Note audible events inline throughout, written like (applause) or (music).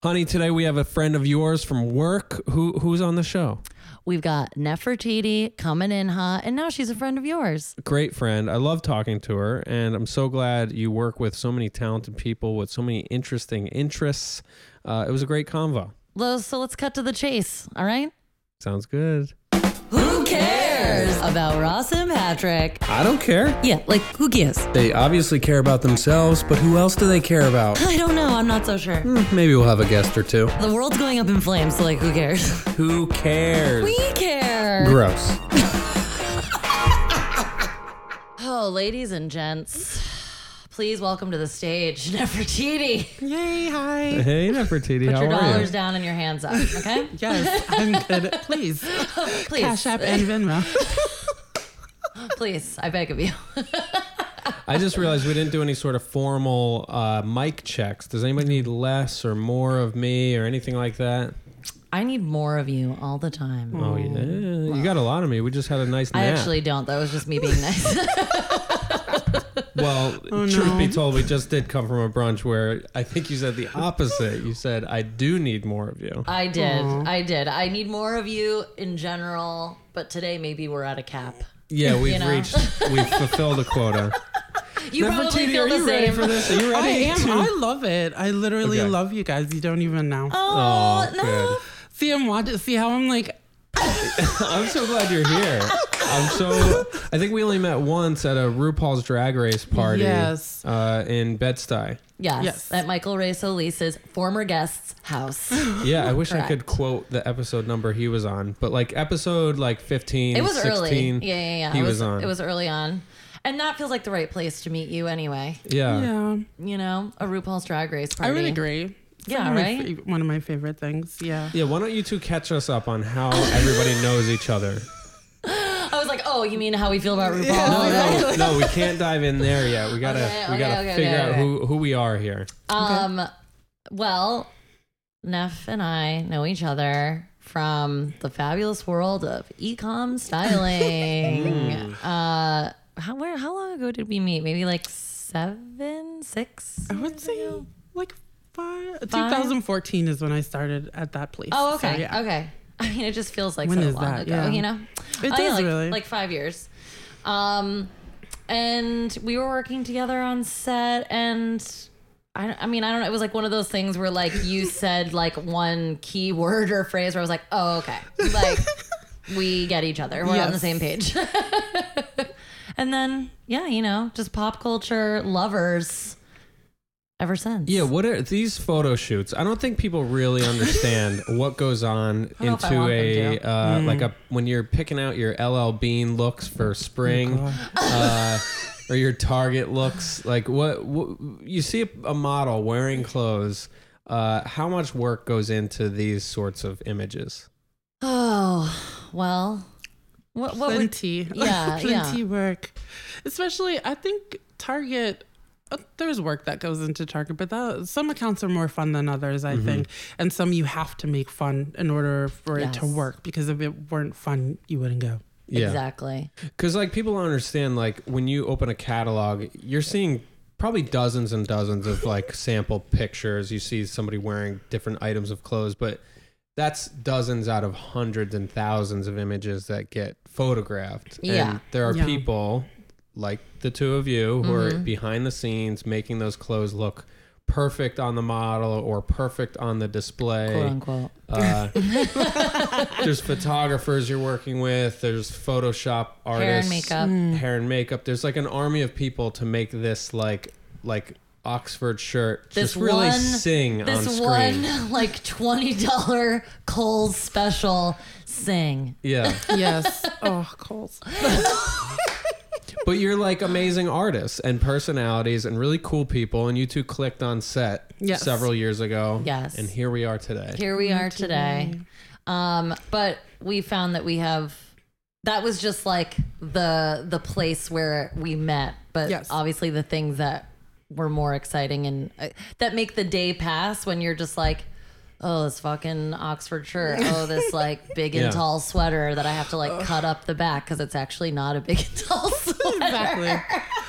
Honey, today we have a friend of yours from work. Who who's on the show? We've got Nefertiti coming in hot, and now she's a friend of yours. Great friend. I love talking to her, and I'm so glad you work with so many talented people with so many interesting interests. Uh, it was a great convo. So let's cut to the chase, all right? Sounds good. Who cares about Ross and Patrick? I don't care. Yeah, like who gives? They obviously care about themselves, but who else do they care about? I don't know. I'm not so sure. Hmm, maybe we'll have a guest or two. The world's going up in flames, so like, who cares? (laughs) Who cares? We care. Gross. (laughs) Oh, ladies and gents, please welcome to the stage (laughs) Nefertiti. Yay, hi. Hey, Nefertiti, Put how your are dollars you? down and your hands up, okay? (laughs) Yes, I'm good. (laughs) Please. Please, Cash App and Venmo. please, I beg of you. I just realized we didn't do any sort of formal uh, mic checks. Does anybody need less or more of me or anything like that? I need more of you all the time. Oh yeah, you got a lot of me. We just had a nice I actually don't. That was just me being nice. (laughs) well, Oh, truth be told, we just did come from a brunch where I think you said the opposite. You said I do need more of you. I did. I did. I need more of you in general, but today maybe we're at a cap. Yeah, we've (laughs) You know? reached, we've fulfilled a quota. (laughs) You probably Nefertiti, feel are the you same. ready for this? Are you I ready? am. to- I love it. I literally Okay. love you guys. You don't even know. Oh, Oh, no. good. See, I'm watching. See how I'm like. I'm so glad you're here. I'm so. I think we only met once at a RuPaul's Drag Race party. Yes. Uh, in Bed Stuy. Yes, Yes. at Michael Ray Solis's former guest's house. Yeah, I wish I could quote the episode number he was on, but like episode like 15, It was 16, early. Yeah, yeah, yeah. He it was, on. It was early on. And that feels like the right place to meet you anyway. yeah. Yeah, You know, a RuPaul's Drag Race I party. would agree. It's Yeah, one of my right? fa- one of my favorite things. Yeah. Yeah, why don't you two catch us up on how everybody knows each other? (laughs) I was like, oh, you mean how we feel about RuPaul? No, no, (laughs) no, we can't dive in there yet. We gotta, Okay, we okay, gotta okay, figure okay, out okay. who who we are here. Um, well, Neff and I know each other from the fabulous world of ecom styling. (laughs) uh, how where how long ago did we meet? Maybe like seven, six. I would say like five. 2014 is when I started at that place. Oh, So, okay, yeah. okay. (laughs) I mean, it just feels like When so long that? ago. Yeah. You know, It does like, really. like five years. Um, and we were working together on set, and I, I mean, I don't know. It was like one of those things where like you (laughs) said like one key word or phrase where I was like, oh, okay, like (laughs) we get each other. We're on the same page. and then yeah, you know, just pop culture lovers ever since. Yeah, what are these photo shoots? I don't think people really understand (laughs) what goes on don't know if I into want them a to. uh, like a when you're picking out your LL Bean looks for spring, uh, or your Target looks. Like what, what you see a, a model wearing clothes. Uh, how much work goes into these sorts of images? Oh well. What what would plenty. (laughs) Yeah, yeah. plenty work. Especially, I think Target. Uh, there's work that goes into Target, but that, some accounts are more fun than others, I think, and some you have to make fun in order for it to work. Because if it weren't fun, you wouldn't go. Yeah, exactly? Because like people don't understand like when you open a catalog, you're seeing probably dozens and dozens of like (laughs) sample pictures. You see somebody wearing different items of clothes, but that's dozens out of hundreds and thousands of images that get photographed. Yeah. And there are Yeah. people like the two of you who are Mm-hmm. behind the scenes making those clothes look perfect on the model or perfect on the display. Quote unquote. Uh, (laughs) (laughs) there's photographers you're working with. There's Photoshop artists, Hair and makeup. hair and makeup. There's like an army of people to make this like like Oxford shirt This just really one- sing on This screen. one (laughs) like twenty dollar Kohl's special sing. Yeah, Yes. oh, Kohl's. But you're like amazing artists and personalities and really cool people. And you two clicked on set Yes. several years ago. Yes. and here we are today. Here we are today. Um, but we found that we have that was just like the the place where we met. But Yes. obviously the things that were more exciting and uh, that make the day pass when you're just like. Oh, this fucking Oxford shirt. Oh, this like big and Yeah. tall sweater that I have to like cut up the back because it's actually not a big and tall (laughs) sweater. Exactly.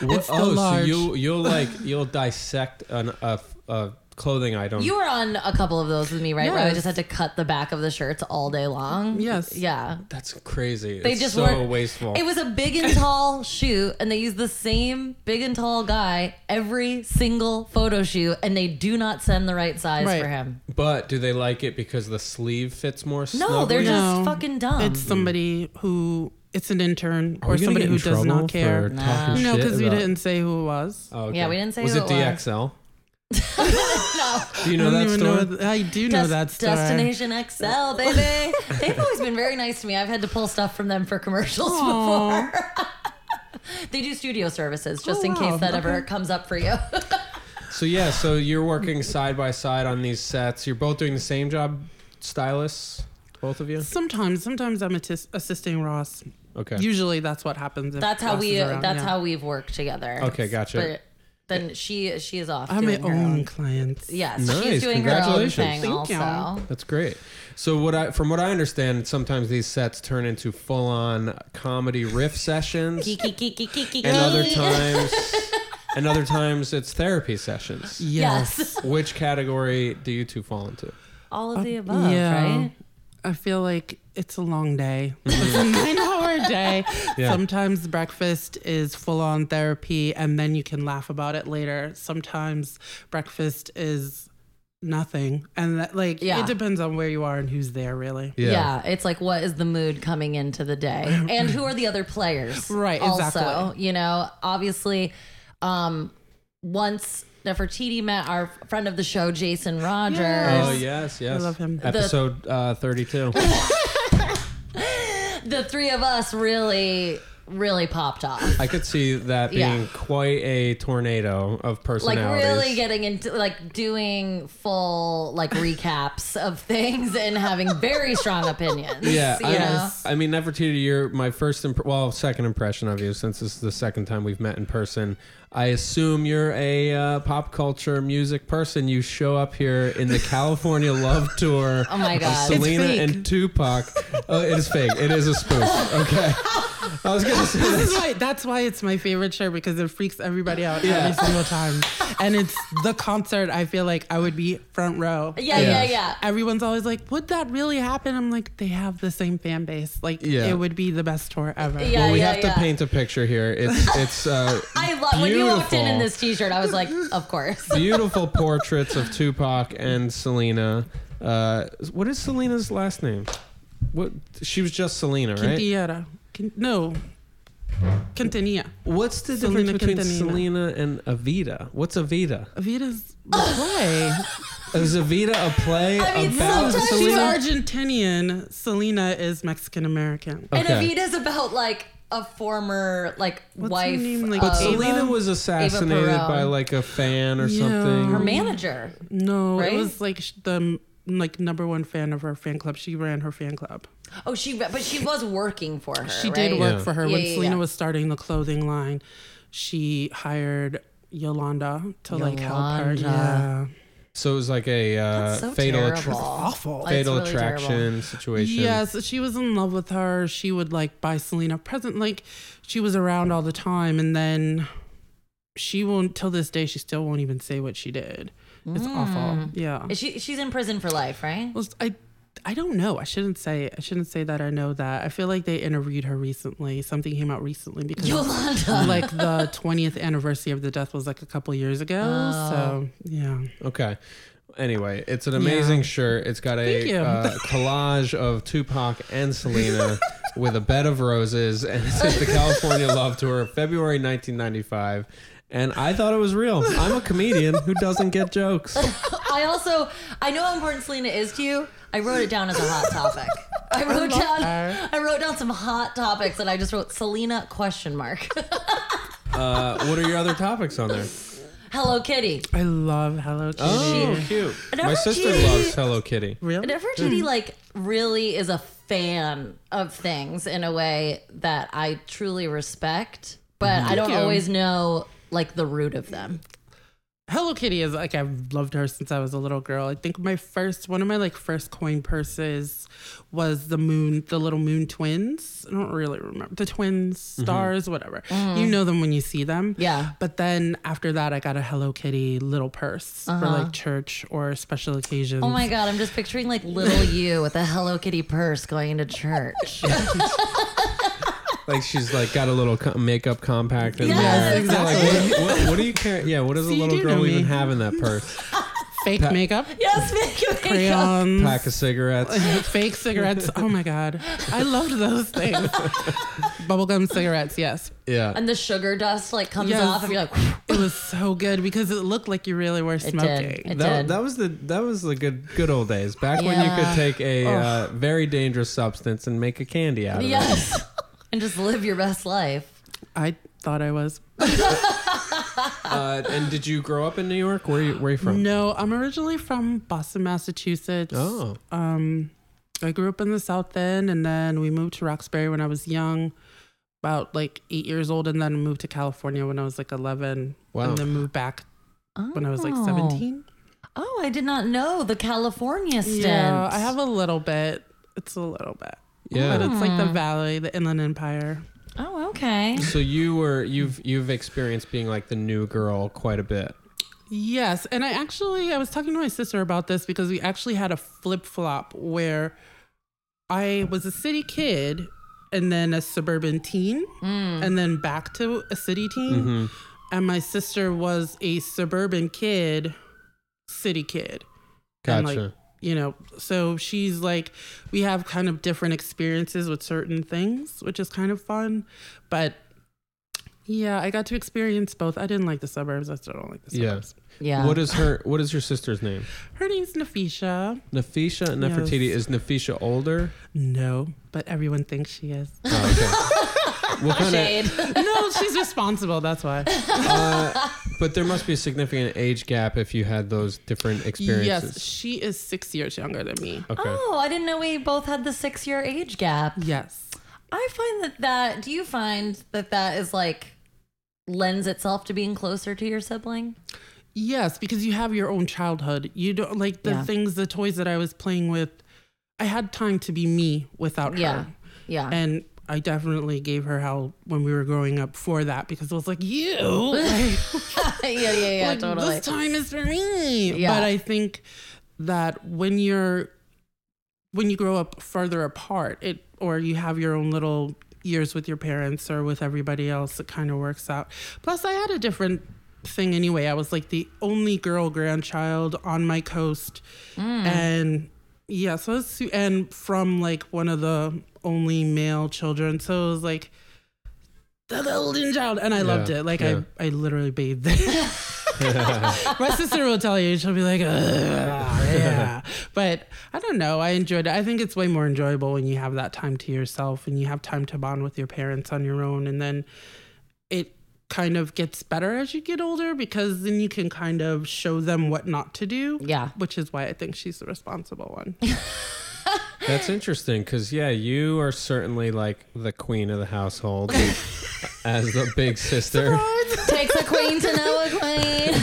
What- It's the oh, so you you'll like you'll dissect an, a a clothing item. You were on a couple of those with me, right? Where I Yes. just had to cut the back of the shirts all day long. Yes. Yeah. That's crazy. They it's just so weren't- wasteful. It was a big and tall (laughs) shoot, and they used the same big and tall guy every single photo shoot, and they do not send the right size Right. for him. but do they like it because the sleeve fits more? No, they're just No. fucking dumb. It's somebody who it's an intern or somebody who does not care. For Nah. No, because we didn't say who it was. Oh, okay. Yeah, we didn't say Was who it it was. DXL? No. (laughs) Do you know I don't that story? know. I do know Des- that story. Destination XL, baby. (laughs) They've always been very nice to me. I've had to pull stuff from them for commercials Aw. before. (laughs) they do studio services oh, just Oh, in wow. case that ever comes up for you. So yeah, so you're working side by side on these sets. You're both doing the same job, stylists, both of you. Sometimes, sometimes I'm attis- assisting Ross. Okay. Usually, that's what happens. If that's how Ross we. Around, that's yeah. how we've worked together. Okay, gotcha. But then she she is off. I'm my her own own. clients. Yes, Nice, she's doing her own congratulations. thing Thank you. That's great. So what I, from what I understand, sometimes these sets turn into full-on comedy riff sessions, and other times, and other times it's therapy sessions. Yes. Yes, (laughs) Which category do you two fall into? all of uh, the above, yeah. right? I feel like it's a long day. Mm-hmm. (laughs) I a nine day. (laughs) Yeah. Sometimes breakfast is full on therapy and then you can laugh about it later. Sometimes breakfast is nothing. And that, like, Yeah. it depends on where you are and who's there, really. Yeah. yeah. it's like what is the mood coming into the day, and who are the other players? (laughs) Right, Also, exactly. you know, obviously, um, once Nefertiti met our friend of the show, Jason Rogers. Oh yes, yes. I love him. Episode uh, thirty-two. (laughs) The three of us really, really popped off. I could see that being Yeah. quite a tornado of personal Like personalities. really getting into like doing full like recaps of things and having very strong opinions. Yeah, you I, know? I mean, Nefertiti, you're my first, imp- well, second impression of you since this is the second time we've met in person. I assume you're a uh, pop culture music person. You show up here in the California Love (laughs) Tour Oh my of God. It's Selena fake. and Tupac. Oh, it is fake. It is a spoof. Okay, (laughs) I was gonna say This that. is why that's why it's my favorite show because it freaks everybody out Yeah. every single time. And it's the concert I feel like I would be front row. yeah, Yeah. yeah, yeah. Everyone's always like, "Would that really happen?" I'm like, "They have the same fan base. Like, Yeah. it would be the best tour ever." Yeah. Well, we yeah, have to yeah. paint a picture here. It's (laughs) it's uh, I love when you walked in in this t-shirt. I was like, of course. (laughs) beautiful portraits of Tupac and Selena. Uh, what is Selena's last name? What she was just Selena, right? Quintiera. Quin- no. Quintanilla. What's the Selena difference between Quintanilla. Selena and Evita? What's Evita? Evita's the play. (laughs) Is Evita a play I mean, about sometimes She's Selena? Argentinian. Selena is Mexican American. And Okay. Evita's about like a former like What's her wife name? Like, of But Ava? Selena was assassinated Perón. by like a fan or Yeah. something. her manager. No, Right? it was like sh- the like number one fan of her fan club. She ran her fan club. Oh, she but she was working for her. She right? did work Yeah. for her Yeah, when yeah, Selena yeah. was starting the clothing line. She hired Yolanda to like help her. Yeah, So it was like a uh, That's so fatal terrible. (laughs) attra- awful. Fatal it's really terrible. attraction situation. Yes, she was in love with her. She would like buy Selena present. Like she was around all the time, and then she won't. Till this day, she still won't even say what she did. It's awful. Yeah. She she's in prison for life, right? Well, I I don't know. I shouldn't say I shouldn't say that I know that. I feel like they interviewed her recently. Something came out recently because Yolanda. (laughs) like the 20th anniversary of the death was like a couple years ago. Oh. So, yeah. Okay. Anyway, it's an amazing Yeah. shirt. It's got a uh, collage of Tupac and Selena (laughs) with a bed of roses, and it says the California Love Tour, February 1995. And I thought it was real. I'm a comedian who doesn't get jokes. (laughs) I also I know how important Selena is to you. I wrote it down as a hot topic. I wrote love down her. I wrote down some hot topics and I just wrote Selena question mark. (laughs) Uh, what are your other topics on there? Hello Kitty. I love Hello Kitty. Oh, cute. My sister Nefertiti- loves Hello Kitty. Really? Nefertiti like really is a fan of things in a way that I truly respect, but I don't you. always know like the root of them. Hello Kitty is like I've loved her since I was a little girl. I think my first one of my like first coin purses was the moon, the little moon twins. I don't really remember the twins, mm-hmm. stars, whatever. You mm. know them when you see them. Yeah. But then after that, I got a Hello Kitty little purse for uh-huh. like church or special occasions. Oh my god, I'm just picturing like little (laughs) you with a Hello Kitty purse going into church. (laughs) Like she's like got a little co- makeup compact in Yes, there. exactly. Like, what, what, what do you care? Yeah, what does a See, you little do girl know even have in that purse? (laughs) Fake Pa- makeup, yes, make it make up. crayons, Pack of cigarettes. (laughs) fake cigarettes. Oh my god, I loved those things. (laughs) Bubblegum cigarettes, yes. Yeah. And the sugar dust like comes Yes. off and you're like It was so good because it looked like you really were it smoking. did. It That, did. that was the that was the good good old days back when you Yeah. could take a uh, very dangerous substance and make a candy out of it. yes. And just live your best life. I thought I was. (laughs) Uh, and did you grow up in New York? Where you, where you from? No, I'm originally from Boston, Massachusetts. Oh, Um, I grew up in the South End, and then we moved to Roxbury when I was young, about like eight years old, and then moved to California when I was like 11, Wow. and then moved back when I was like Oh. 17. Oh, I did not know the California stint. Yeah, I have a little bit. It's a little bit, yeah. but it's like the Valley, the Inland Empire. Oh, okay. so you were you've you've experienced being like the new girl quite a bit. Yes, and I actually I was talking to my sister about this because we actually had a flip flop where I was a city kid and then a suburban teen Mm. and then back to a city teen Mm-hmm. and my sister was a suburban kid city kid. And, Gotcha. like, you know, so she's like we have kind of different experiences with certain things, which is kind of fun, but yeah, I got to experience both. I didn't like the suburbs. I still don't like the Yeah. suburbs. Yeah. What is her? What is your sister's name? Her name's Nafisha. Nafisha Nefertiti. Yes. Is Nafisha older? No, but everyone thinks she is. Oh, okay. (laughs) what kind Shade. of? (laughs) no, she's responsible. That's why. Uh, but there must be a significant age gap if you had those different experiences. Yes, she is six years younger than me. Okay. Oh, I didn't know we both had the six year age gap. Yes. I find that that, do you find that that is like lends itself to being closer to your sibling? Yes, because you have your own childhood. You don't like the Yeah. things, the toys that I was playing with. I had time to be me without Yeah. her. Yeah. And I definitely gave her hell when we were growing up for that because it was like, you. (laughs) like, yeah, yeah, (laughs) yeah, like, totally. This time is for me. Yeah. But I think that when you're when you grow up further apart, it or you have your own little years with your parents or with everybody else, it kind of works out. Plus, I had a different thing anyway. I was like the only girl grandchild on my coast, mm. and yeah, so it's and from like one of the only male children, so it was like the golden child, and I loved it. Like yeah. I, I literally bathed. (laughs) My sister will tell you, she'll be like, yeah. (laughs) But I don't know. I enjoyed it. I think it's way more enjoyable when you have that time to yourself and you have time to bond with your parents on your own. And then it kind of gets better as you get older because then you can kind of show them what not to do. Yeah. Which is why I think she's the responsible one. (laughs) That's interesting because yeah, you are certainly like the queen of the household (laughs) as the big sister. (laughs) Takes a queen to know a queen.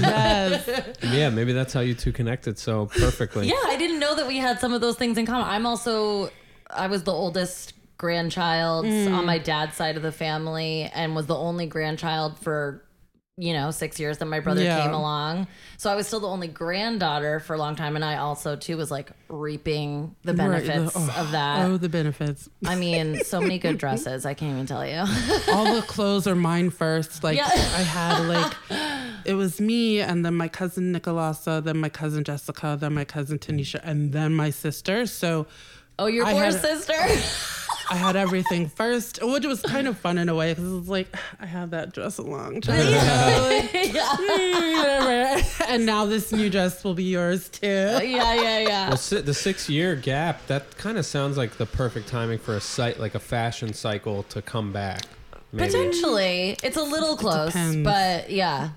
yes. Yeah, maybe that's how you two connected so perfectly. yeah, I didn't know that we had some of those things in common. I'm also, I was the oldest grandchild on mm. my dad's side of the family and was the only grandchild for, you know, six years that my brother Yeah. came along. So I was still the only granddaughter for a long time. And I also, too, was like reaping the Right, benefits oh, of that. Oh, the benefits. I mean, so many good (laughs) dresses. I can't even tell you. all the clothes are mine first. Like Yeah. I had like it was me and then my cousin Nicolasa, then my cousin Jessica, then my cousin Tanisha, and then my sister. So Oh, your I poor had- sister. (laughs) I had everything first, which was kind of fun in a way because it was like I had that dress a long time ago. Like, (laughs) (laughs) yeah. And now this new dress will be yours too. Uh, yeah, yeah, yeah. Well, the six year gap, that kind of sounds like the perfect timing for a site like a fashion cycle to come back. Maybe. Potentially, it's a little close, depends. but yeah.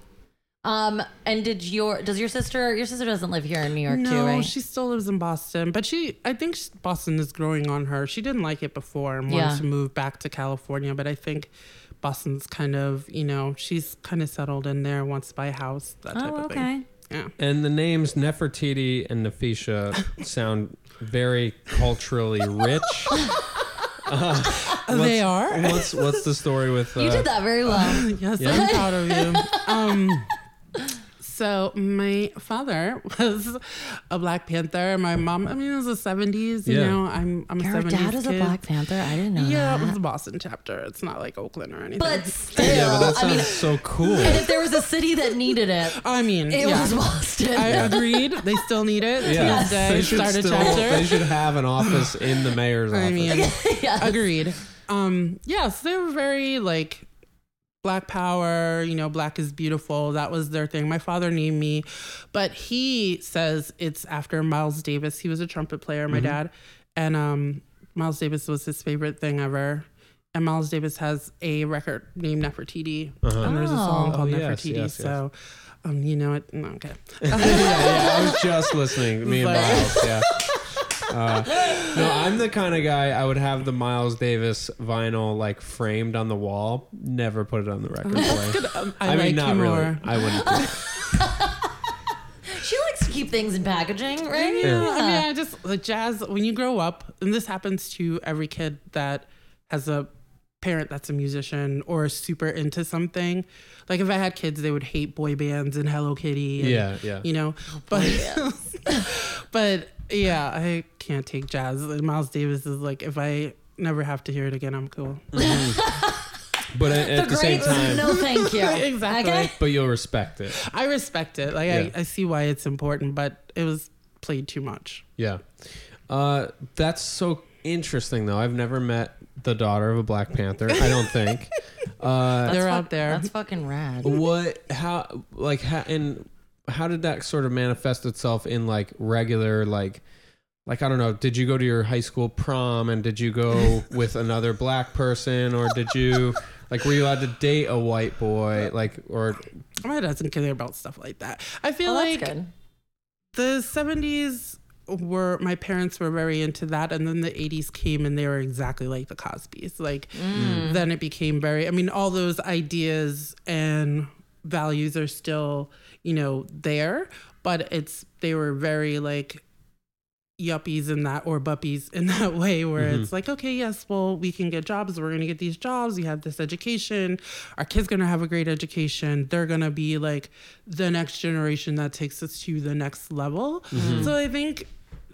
Um, and did your does your sister? Your sister doesn't live here in New York, No, too, right? she still lives in Boston, but she, I think Boston is growing on her. She didn't like it before and wanted Yeah. to move back to California, but I think Boston's kind of, you know, she's kind of settled in there, wants to buy a house, that type Oh, of thing. okay. Yeah. And the names Nefertiti and Nafisha sound very culturally rich. (laughs) they are. What's what's the story with? Uh, You did that very well. (laughs) Yes, Yeah. I'm proud of you. Um, so my father was a Black Panther. My mom, I mean, it was the 70s. You Yeah. know, I'm I'm a Your 70s dad is a. Black Panther. I didn't know Yeah, it was the Boston chapter. It's not like Oakland or anything. But still, yeah, but that I mean, so cool. and if there was a city that needed it, (laughs) I mean, it yeah. was Boston. I agreed. They still need it. Yeah, this day, they should start a still. chapter. They should have an office in the (laughs) mayor's office. I mean, (laughs) yes. agreed. Um, yes, they were very like black power, you know, black is beautiful. That was their thing. My father named me, but he says it's after Miles Davis. He was a trumpet player, my dad. And um Miles Davis was his favorite thing ever. And Miles Davis has a record named Nefertiti. And there's a song Oh. called Oh, yes, Nefertiti. yes, yes. So um, you know it. No, okay. (laughs) yeah, yeah, I was just listening. Me and Sorry. Miles. Yeah. Uh, no, I'm the kind of guy I would have the Miles Davis vinyl like framed on the wall. Never put it on the record player. Um, I, I, mean, not you really. more. I wouldn't. do it. (laughs) she likes to keep things in packaging, right? Yeah, I mean, I just the jazz. When you grow up, and this happens to every kid that has a parent that's a musician or super into something. Like if I had kids, they would hate boy bands and Hello Kitty. And, Yeah, yeah. You know, but (laughs) but yeah, I can't take jazz. Like, Miles Davis is like, if I never have to hear it again, I'm cool. But at, (laughs) at the, same time, no, thank you. (laughs) Exactly. Okay? but you'll respect it. I respect it. Like Yeah. I, I see why it's important, but it was played too much. Yeah. Uh, that's so interesting, though. I've never met the daughter of a Black Panther. I don't think. (laughs) Uh, They're fuck- out there. That's fucking rad. what? How? Like? How? And how did that sort of manifest itself in like regular like? Like I don't know. Did you go to your high school prom and did you go (laughs) with another black person or did you like were you allowed to date a white boy like or My dad doesn't care about stuff like that. I feel Oh, like the 70s were my parents were very into that and then the 80s came and they were exactly like the cosbys like Mm. then it became very i mean all those ideas and values are still you know there but it's they were very like yuppies in that or buppies in (laughs) that way where Mhm. it's like okay yes well we can get jobs we're going to get these jobs we have this education our kids going to have a great education they're going to be like the next generation that takes us to the next level so i think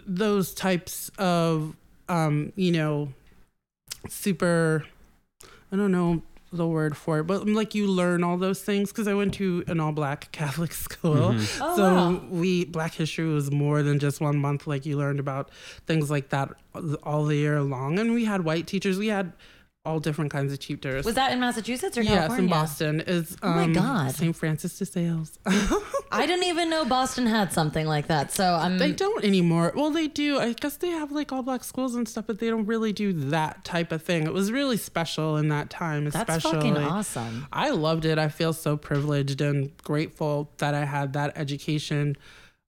those types of um you know super i don't know the word for it but like you learn all those things because i went to an all black catholic (laughs) school Mhm. Oh, so wow. we black history was more than just one month like you learned about things like that all the year long and we had white teachers we had all different kinds of tutors Was that in Massachusetts or yes California? in boston is Oh my um, God. st francis de sales (laughs) I didn't even know Boston had something like that. So I'm. they don't anymore well they do i guess they have like all black schools and stuff but they don't really do that type of thing it was really special in that time that's especially fucking awesome. I loved it. I feel so privileged and grateful that I had that education.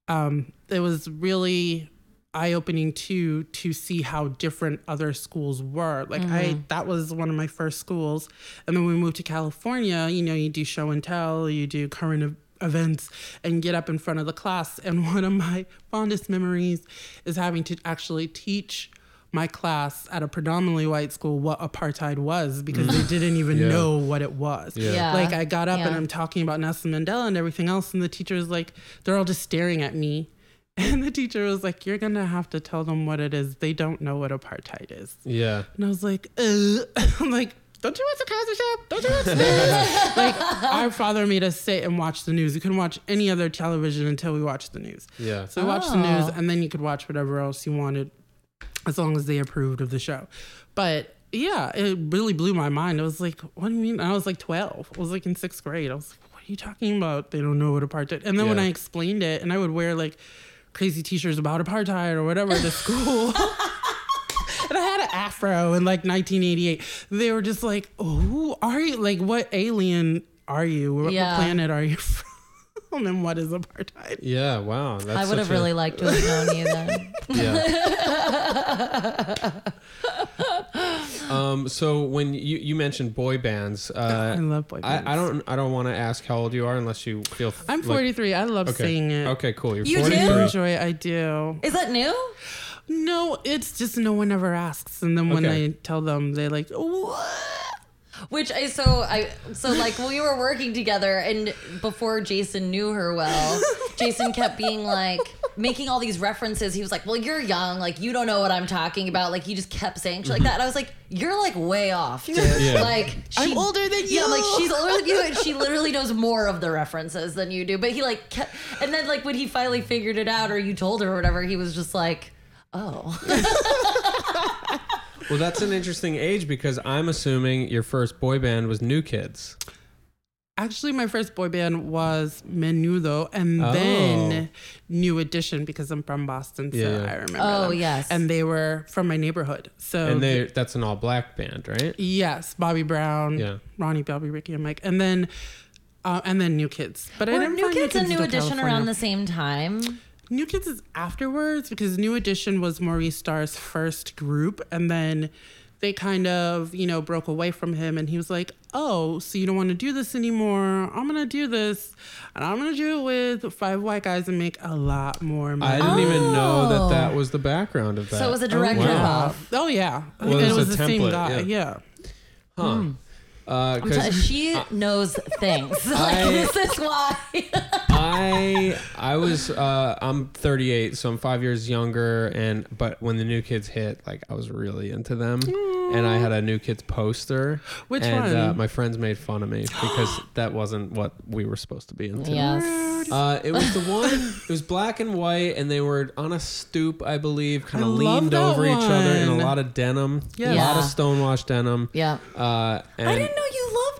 Um, it was really eye opening too to see how different other schools were. Like I mm-hmm. that was one of my first schools. And then we moved to California, you know, you do show and tell, you do current ev- events and get up in front of the class. And (laughs) one of my fondest memories is having to actually teach my class at a predominantly white school what apartheid was because they mm. didn't even (laughs) Yeah. know what it was. Yeah. Yeah. Like I got up and I'm talking about Nelson Mandela and everything else, and the teacher's like, they're all just staring at me. (laughs) And the teacher was like, You're gonna have to tell them what it is. They don't know what apartheid is. yeah And I was like. (laughs) I'm like, don't you watch the Cosby Show? Don't you watch the news? (laughs) like, our father made us sit and watch the news. You couldn't watch any other television until we watched the news. yeah So we watched the news, Oh. and then you could watch whatever else you wanted, as long as they approved of the show. But yeah, it really blew my mind. I was like, "What do you mean?" I was like twelve. I was like in sixth grade. I was like, "What are you talking about? They don't know what apartheid." And then when I explained it, and I would wear like crazy T-shirts about apartheid or whatever to school. (laughs) (laughs) And I had an afro in like 1988. They were just like, oh, "Who are you? Like, what alien are you? What Yeah. planet are you (laughs) from? And what is apartheid?" yeah wow that's I would have such a- really liked to have known you then. (laughs) Yeah. Um, so when you, you mentioned boy bands, (laughs) I uh, love boy bands. I, I don't I don't want to ask how old you are unless you feel. I'm like- 43. I love okay. saying it. Okay, cool. You're You 43. I enjoy it. I do. Is that new? No, it's just no one ever asks, and then when Okay. I tell them, they like, what? Which I so I so like we were working together and before Jason knew her well, Jason kept being like making all these references. He was like, "Well, you're young, like you don't know what I'm talking about." Like he just kept saying shit like that. And I was like, "You're like way off, dude. Yeah. Like I'm older than you. Yeah, like she's older than you, and she literally knows more of the references than you do. But he like kept, and then like when he finally figured it out, or you told her or whatever, he was just like, "Oh." (laughs) Well, that's an interesting age because I'm assuming your first boy band was New Kids. Actually, my first boy band was Menudo, and Oh. then New Edition because I'm from Boston, so Yeah, yeah. I remember. Oh, them. yes. and they were from my neighborhood. So And they that's an all black band, right? yes, Bobby Brown, Yeah. Ronnie, Bobby, Ricky, and Mike, and then uh, and then New Kids. But I Were didn't New find Kids and New until Edition California. around the same time? New Kids is afterwards because New Edition was Maurice Starr's first group, and then they kind of, you know, broke away from him, and he was like, "Oh, so you don't want to do this anymore? I'm gonna do this, and I'm gonna do it with five white guys and make a lot more money." I didn't even know that Oh. that was the background of that. So it was a direct oh, wow. ripoff. Oh yeah, Well, and it it was was a the same guy. yeah. Yeah. Huh. Hmm. Uh, t- 'cause she knows things. (laughs) Like, I- this is why. (laughs) I I was uh I'm 38, so I'm five years younger, and but when the new kids hit, like I was really into them, and I had a new kids poster. Which and, Uh, one? my friends made fun of me (gasps) because that wasn't what we were supposed to be into. yes. Uh, it was the one. It was black and white, and they were on a stoop, I believe, kind of leaned that over each other in a lot of denim, Yes. a lot of Yeah. stonewashed denim. Yeah. Uh, and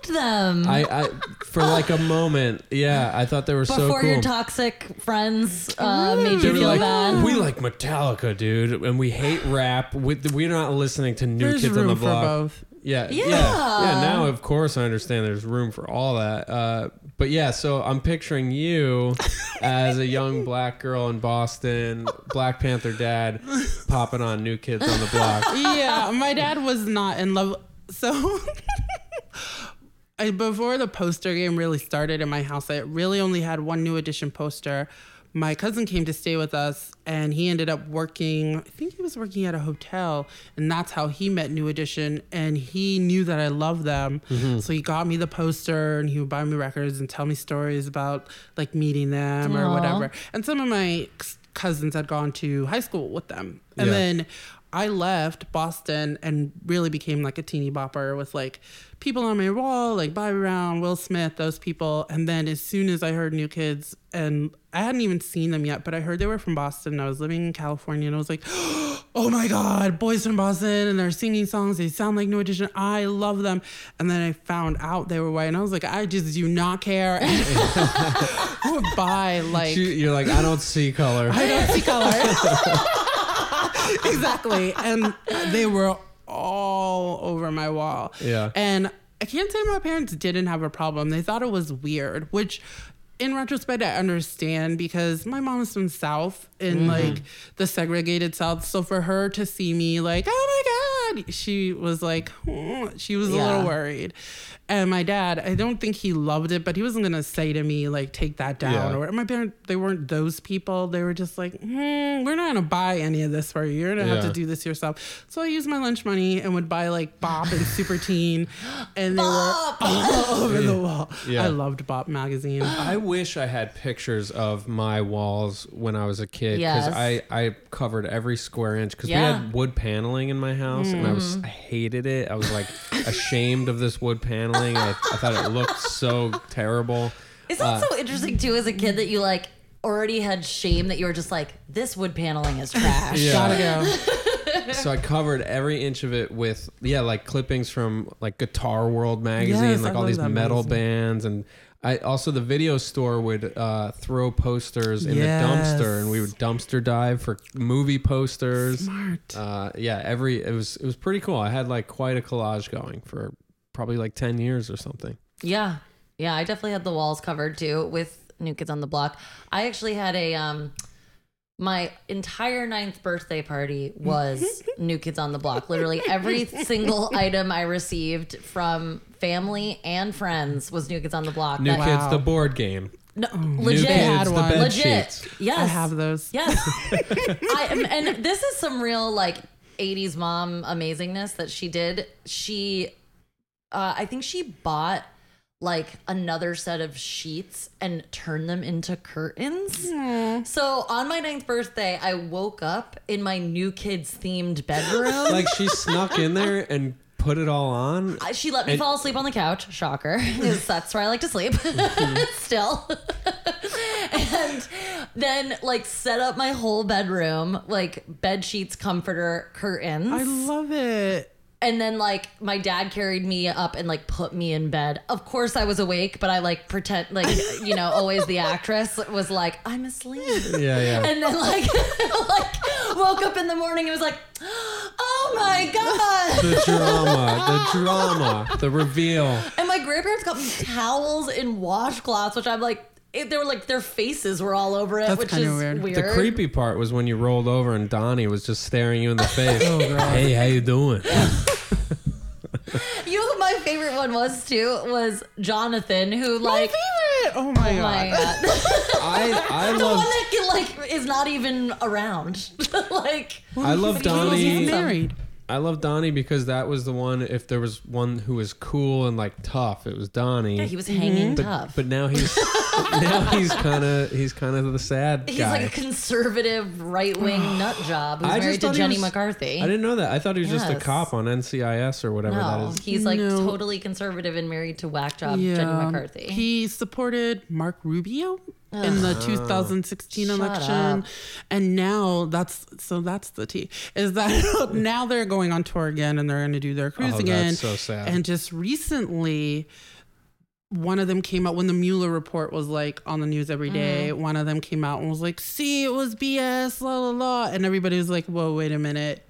I didn't know you loved them. I, I, for like a moment, yeah, I thought they were so Before cool. your toxic friends uh, made They you were feel like, bad. we like Metallica, dude, and we hate rap. We, we're not listening to New There's Kids on room the for Block. both. Yeah, yeah, Yeah. yeah, Now, of course, I understand there's room for all that. Uh, but yeah, so I'm picturing you (laughs) as a young black girl in Boston, Black Panther dad, popping on New Kids on the Block. (laughs) yeah, my dad was not in love. So, (laughs) I, before the poster game really started in my house, I really only had one new edition poster. My cousin came to stay with us, and he ended up working. I think he was working at a hotel, and that's how he met New Edition. And he knew that I loved them, mm-hmm. so he got me the poster, and he would buy me records and tell me stories about like meeting them or whatever. And some of my cousins had gone to high school with them, and Yeah. then I left Boston and really became like a teeny bopper with like people on my wall, like Bobby Brown, Will Smith, those people. And then as soon as I heard New Kids, and I hadn't even seen them yet, but I heard they were from Boston. And I was living in California, and I was like, (gasps) "Oh my God, boys from Boston!" And they're singing songs. They sound like New Edition. I love them. And then I found out they were white, and I was like, "I just do not care." (laughs) Buy like You- You're like, I don't see color. I don't see color. (laughs) (laughs) (laughs) exactly. And they were all over my wall. Yeah. And I can't say my parents didn't have a problem. They thought it was weird, which in retrospect I understand because my mom is from South in Mm-hmm. like the segregated South. So for her to see me like, oh my God, she was like, "Hmm," she was a little worried. And my dad, I don't think he loved it, but he wasn't gonna say to me like, take that down. Yeah. Or my parents, they weren't those people. They were just like, hmm, we're not gonna buy any of this for you. You're gonna have to do this yourself. So I used my lunch money and would buy like Bop and Super (laughs) Teen, and they were (laughs) all over the wall. Yeah. I loved Bop magazine. (gasps) I wish I had pictures of my walls when I was a kid because Yes. I, I covered every square inch because Yeah. we had wood paneling in my house and I was I hated it. I was like ashamed of this wood paneling. (laughs) I, I thought it looked so terrible. Isn't Uh, that so interesting too? As a kid, that you like already had shame that you were just like, this wood paneling is trash. Yeah. Gotta go. (laughs) So I covered every inch of it with yeah, like clippings from like Guitar World magazine, Yes, like I all love these that metal magazine. bands and I also the video store would uh, throw posters in Yes. the dumpster and we would dumpster dive for movie posters. Smart. Uh, yeah, every it was it was pretty cool. I had like quite a collage going for probably like ten years or something. Yeah. Yeah, I definitely had the walls covered too with New Kids on the Block. I actually had a um my entire ninth birthday party was (laughs) New Kids on the Block. Literally every single (laughs) item I received from family and friends was New Kids on the Block. New That- Kids, the board game. no, New legit, Kids, the bed legit. sheets. Yes, I have those. Yes. (laughs) I and this is some real like 80s mom amazingness that she did. She uh I think she bought like another set of sheets and turned them into curtains. So on my ninth birthday, I woke up in my new kids themed bedroom. Like she snuck in there and put it all on. Uh, She let me And- fall asleep on the couch. Shocker. 'cause (laughs) that's where I like to sleep. (laughs) Still. and then like set up my whole bedroom, like bed sheets, comforter, curtains. I love it. And then like my dad carried me up and like put me in bed. Of course I was awake, but I like pretend like you know, always the actress was like, I'm asleep. Yeah, yeah. And then like (laughs) like woke up in the morning and was like, Oh my god. the drama, the drama, the reveal. And my grandparents got me towels and washcloths, which I'm like, it, they were like their faces were all over it, That's which kinda is weird. weird. The creepy part was when you rolled over and Donnie was just staring you in the (laughs) face. Oh, God. Hey, how you doing? You know what my favorite one was too was Jonathan, who like. My favorite. Oh my Oh god. my god. (laughs) I I (laughs) the one love that can, like is not even around. like I love But Donnie. He's handsome. married. I love Donnie because that was the one. If there was one who was cool and like tough, it was Donnie. yeah, he was hanging but, tough. but now he's (laughs) now he's kind of he's kind of the sad He's guy. like a conservative right wing (sighs) nut job who's I just married to Jenny was- McCarthy. I didn't know that. I thought he was just a cop on NCIS or whatever no, that is. he's like No. totally conservative and married to whack job Jenny McCarthy. He supported Mark Rubio in the 2016 Shut election. And now that's so that's the tea. Is that (laughs) now they're going on tour again and they're gonna do their cruise Oh, again. so sad. And just recently one of them came out when the Mueller report was like on the news every day, Mm-hmm. One of them came out and was like, "See, it was BS, la la la," and everybody was like, "Whoa, wait a minute."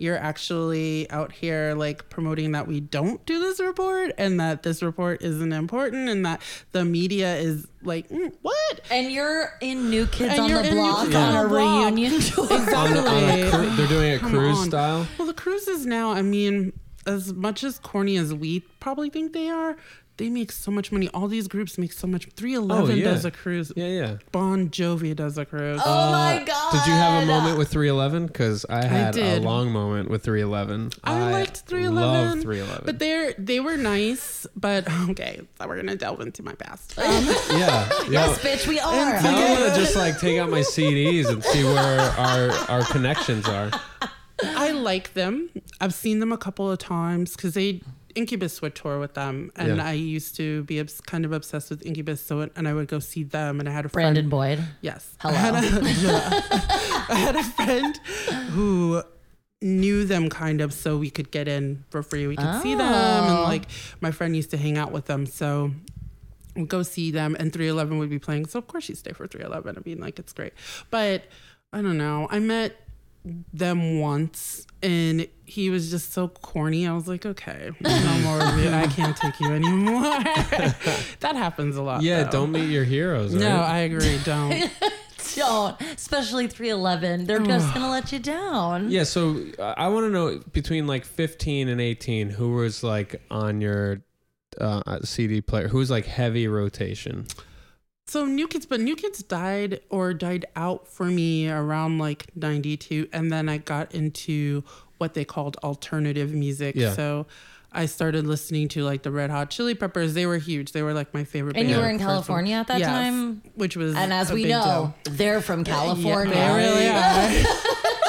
You're actually out here like promoting that we don't do this report and that this report isn't important and that the media is like, "Mm, what? and you're in New Kids And on the Block Kids on on a reunion (laughs) tour. on, on a cru- they're doing a Come cruise on. style. Well, the cruises now, I mean, as much as corny as we probably think they are, they make so much money. All these groups make so much. 311 Oh, yeah. does a cruise. Yeah, yeah. Bon Jovi does a cruise. oh my Uh, god. Did you have a moment with 311? Because I had a long moment with 311. I, liked 311. Love 311. But they're they were nice, but (laughs) okay, so we're gonna delve into my past. Um, (laughs) yeah, yeah. Yes, bitch, we are. And Now I'm gonna just like take out my CDs and see where our our connections are. I like them. I've seen them a couple of times because they Incubus would tour with them, and Yeah. I used to be obs- kind of obsessed with Incubus. So and I would go see them, and I had a friend. Brandon Boyd. Yes. Hello. I had a, (laughs) yeah. I had a friend who knew them kind of so we could get in for free. We could see them and Oh. like my friend used to hang out with them. So we'd go see them and 311 would be playing. So of course you stay for 311. I mean like it's great. But I don't know. I met them once and he was just so corny. I was like, okay, no more of you. I can't take you anymore. (laughs) that happens a lot. Yeah, though. don't meet your heroes. Right? No, I agree. (laughs) Don't. Don't, especially 311. They're just gonna let you down. Yeah, so I want to know between like 15 and 18, who was like on your uh, CD player? Who was like heavy rotation? So New Kids, but New Kids died or died out for me around like 92. And then I got into what they called alternative music. Yeah. So I started listening to like the Red Hot Chili Peppers. They were huge. They were like my favorite And you were in California at that Yes, time? Which was And as a we big know, deal. they're from California. Yeah, they really are.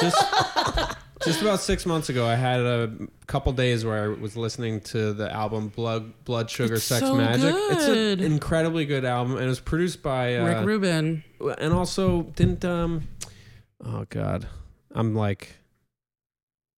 (laughs) Just just about six months ago, I had a couple days where I was listening to the album Blood Blood Sugar It's Sex so Magic. It's good. an incredibly good album, and it was produced by uh, Rick Rubin. and also didn't um oh god i'm like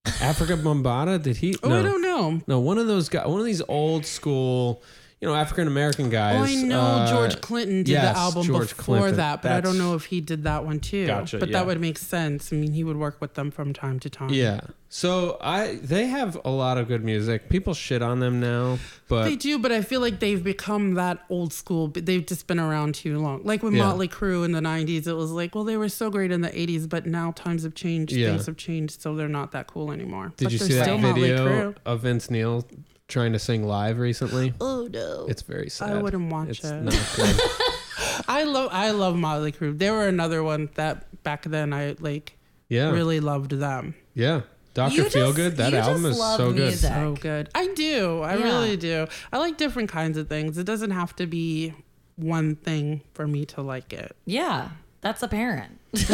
Afrika Bambaataa did he Oh, no I don't know. no one of those guys one of these old school you know African American guys. Oh, I know uh, George Clinton did yes, the album George before Clinton. that, but I don't know if he did that one too. Gotcha, but yeah. that would make sense. I mean, he would work with them from time to time. Yeah. So I they have a lot of good music. People shit on them now, but They do, but I feel like they've become that old school. But they've just been around too long. Like with Yeah. Motley Crue in the '90s, it was like, well, they were so great in the '80s, but now times have changed, Yeah. things have changed, so they're not that cool anymore. did But you they're see that still Motley video of Vince Neil trying to sing live recently? Oh no, It's very sad. I wouldn't watch It's it. not good. (laughs) I love, I love Motley Crue. They were another one that back then I like Yeah. really loved them. Yeah. Doctor You just- Feelgood, that you album just is love so good. music. So good. I do. I Yeah. really do. I like different kinds of things. It doesn't have to be one thing for me to like it. Yeah, that's apparent. (laughs)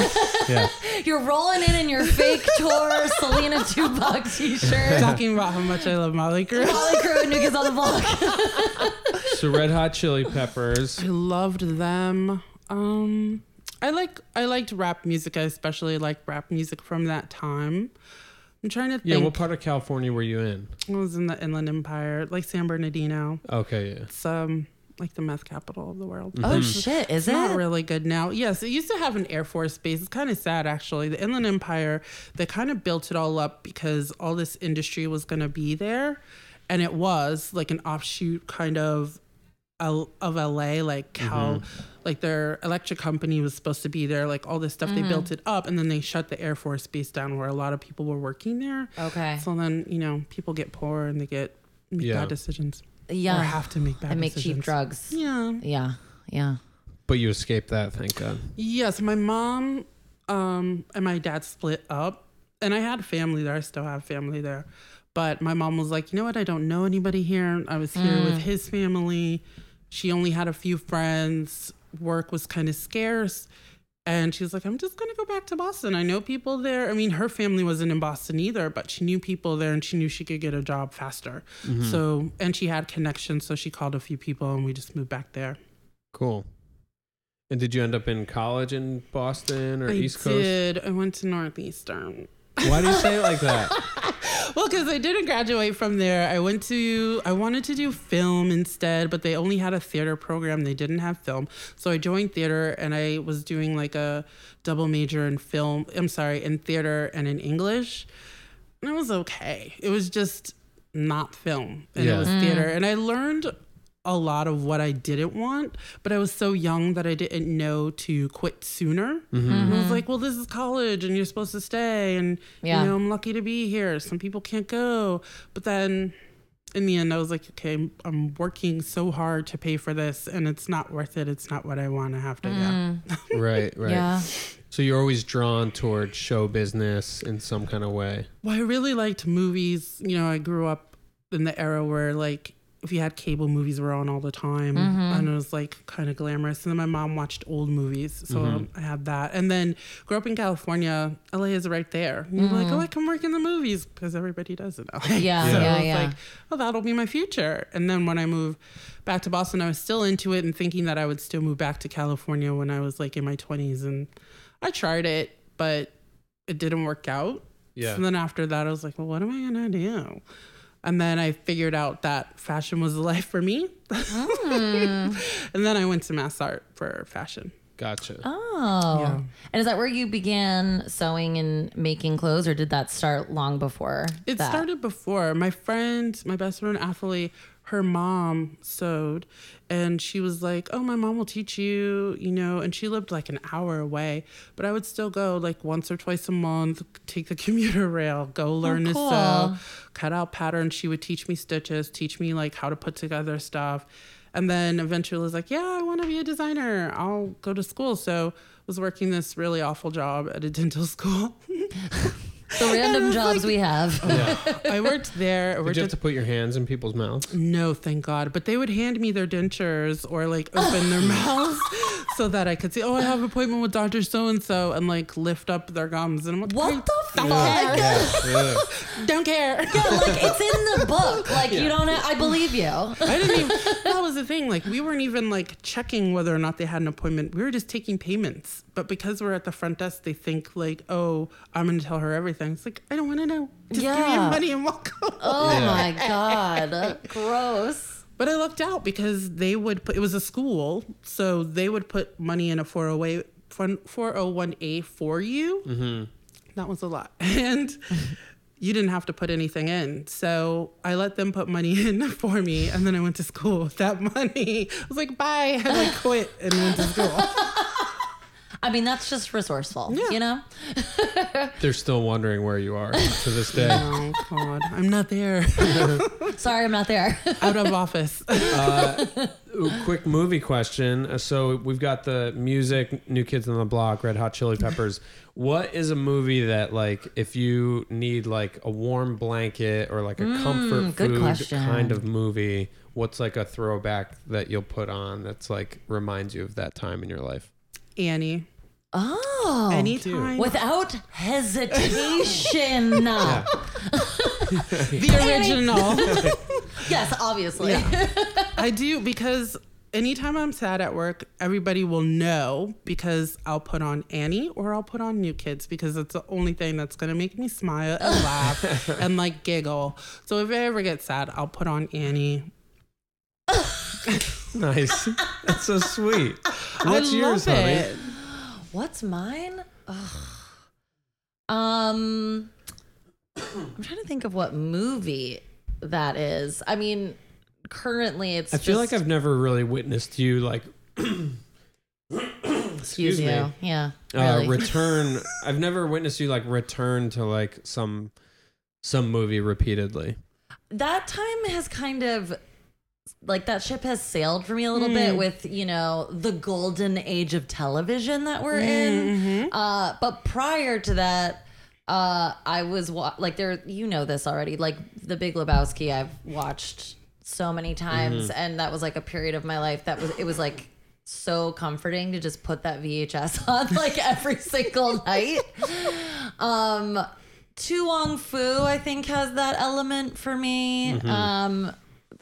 Yeah. (laughs) You're rolling in in your fake tour (laughs) Selena Tupac t-shirt. Talking about how much I love Motley Crue. Motley Crue and New Kids on the Block. So Red Hot Chili Peppers. I loved them. Um, I like I liked rap music. I especially like rap music from that time. I'm trying to think. Yeah, what part of California were you in? I was in the Inland Empire, like San Bernardino. Okay, yeah. It's um like the meth capital of the world. Oh mm-hmm. shit, is It's not really good now. Yes, it used to have an Air Force base. It's kind of sad, actually. The Inland Empire, they kind of built it all up because all this industry was going to be there. And it was like an offshoot kind of of LA, like how mm-hmm. like their electric company was supposed to be there, like all this stuff. They mm-hmm. built it up and then they shut the Air Force base down where a lot of people were working there. Okay. So then, you know, people get poor and they get make Yeah. bad decisions. Or Yeah. have to make bad And make decisions. cheap drugs. Yeah. Yeah. Yeah. But you escaped that, thank God. Yes, my mom um, and my dad split up, and I had family there. I still have family there, but my mom was like, you know what? I don't know anybody here. I was here with his family. She only had a few friends. Work was kind of scarce. And she was like, I'm just going to go back to Boston. I know people there. I mean, her family wasn't in Boston either, but she knew people there and she knew she could get a job faster. Mm-hmm. So, and she had connections. So she called a few people and we just moved back there. Cool. And did you end up in college in Boston or I East Coast? I did. I went to Northeastern. Why do you say it like that? (laughs) Well, because I didn't graduate from there. I went to, I wanted to do film instead, but they only had a theater program. They didn't have film. So I joined theater and I was doing like a double major in film. I'm sorry, in theater and in English. And it was okay. It was just not film and Yeah. it was theater. Mm. And I learned a lot of what I didn't want, but I was so young that I didn't know to quit sooner. And I was mm-hmm. like, well, this is college and you're supposed to stay. And, Yeah. you know, I'm lucky to be here. Some people can't go. But then in the end, I was like, okay, I'm- I'm working so hard to pay for this and it's not worth it. It's not what I want to have to mm. do. (laughs) right, right. Yeah. So you're always drawn towards show business in some kind of way. Well, I really liked movies. You know, I grew up in the era where like if you had cable movies were on all the time and it was like kind of glamorous and then my mom watched old movies so um, i had that. And then grew up in california la is right there. And you're like oh i can work in the movies because everybody does in la Yeah, (laughs) so yeah, I was yeah. like oh that'll be my future. And then when i moved back to boston i was still into it and thinking that i would still move back to california when i was like in my 20s and i tried it but it didn't work out. Yeah. so then after that, I was like, well, what am I going to do? And then I figured out that fashion was the life for me. Ah. (laughs) and then I went to mass art for fashion. Gotcha. Oh. Yeah. And is that where you began sewing and making clothes, or did that start long before? It that? started before. My friend, my best friend, Athalie, her mom sewed. And she was like, oh, my mom will teach you, you know. And she lived like an hour away. But I would still go like once or twice a month, take the (laughs) commuter rail, go oh, learn Oh, cool. to sew, cut out patterns. She would teach me stitches, teach me like how to put together stuff. And then eventually was like, yeah, I want to be a designer. I'll go to school. So was working this really awful job at a (laughs) dental school. (laughs) The random jobs we have. (laughs) I worked there. I Did worked you at have to put your hands in people's mouths? No, thank God. But they would hand me their dentures or like open their (laughs) mouths so that I could see, oh, I have an appointment with Dr. So and so and like lift up their gums. And I'm like, What I the don't fuck? care. Yeah. (laughs) Don't care. like it's in the book. Like you don't. I believe you. I didn't even, that was the thing. Like, we weren't even like checking whether or not they had an appointment. We were just taking payments. But because we're at the front desk, they think like, oh, I'm going to tell her everything. It's like, I don't want to know. Just give me your money and walk away. Oh (laughs) Yeah. my god, gross. But I lucked out because they would put it was a school, so they would put money in a 408 401a for you. Mm-hmm. That was a lot. (laughs) And you didn't have to put anything in. So I let them put money (laughs) in for me and then I went to school with that money. I was like, bye. I quit and went to school. (laughs) I mean, that's just resourceful, Yeah. you know? (laughs) They're still wondering where you are to this day. (laughs) Oh God. I'm not there. (laughs) Sorry, I'm not there. Out of office. Ooh, quick movie question. Uh, So we've got the music, New Kids on the Block, Red Hot Chili Peppers. what is a movie that like if you need like a warm blanket or like a comfort Mm, good food question. kind of movie? What's like a throwback that you'll put on that's like reminds you of that time in your life? Annie. Oh. Anytime. Without hesitation. (laughs) (laughs) the original. (laughs) Yes, obviously. I do because anytime I'm sad at work, everybody will know because I'll put on Annie or I'll put on New Kids because it's the only thing that's gonna make me smile and laugh and like giggle. So if I ever get sad, I'll put on Annie. (laughs) Nice. that's so sweet. What's yours, love honey? What's mine? Ugh. Um, I'm trying to think of what movie that is. I mean, currently it's. I feel just- like I've never really witnessed you like (coughs) excuse you. me. Yeah, uh, return. (laughs) I've never witnessed you like return to like some some movie repeatedly. that time has kind of like that ship has sailed for me a little bit with you know the golden age of television that we're in. uh but prior to that uh i was wa- like there you know this already like the big lebowski i've watched so many times. And that was like a period of my life that was it was like so comforting to just put that vhs (laughs) on like every (laughs) single night. Um To Wong Foo, I think, has that element for me. Um,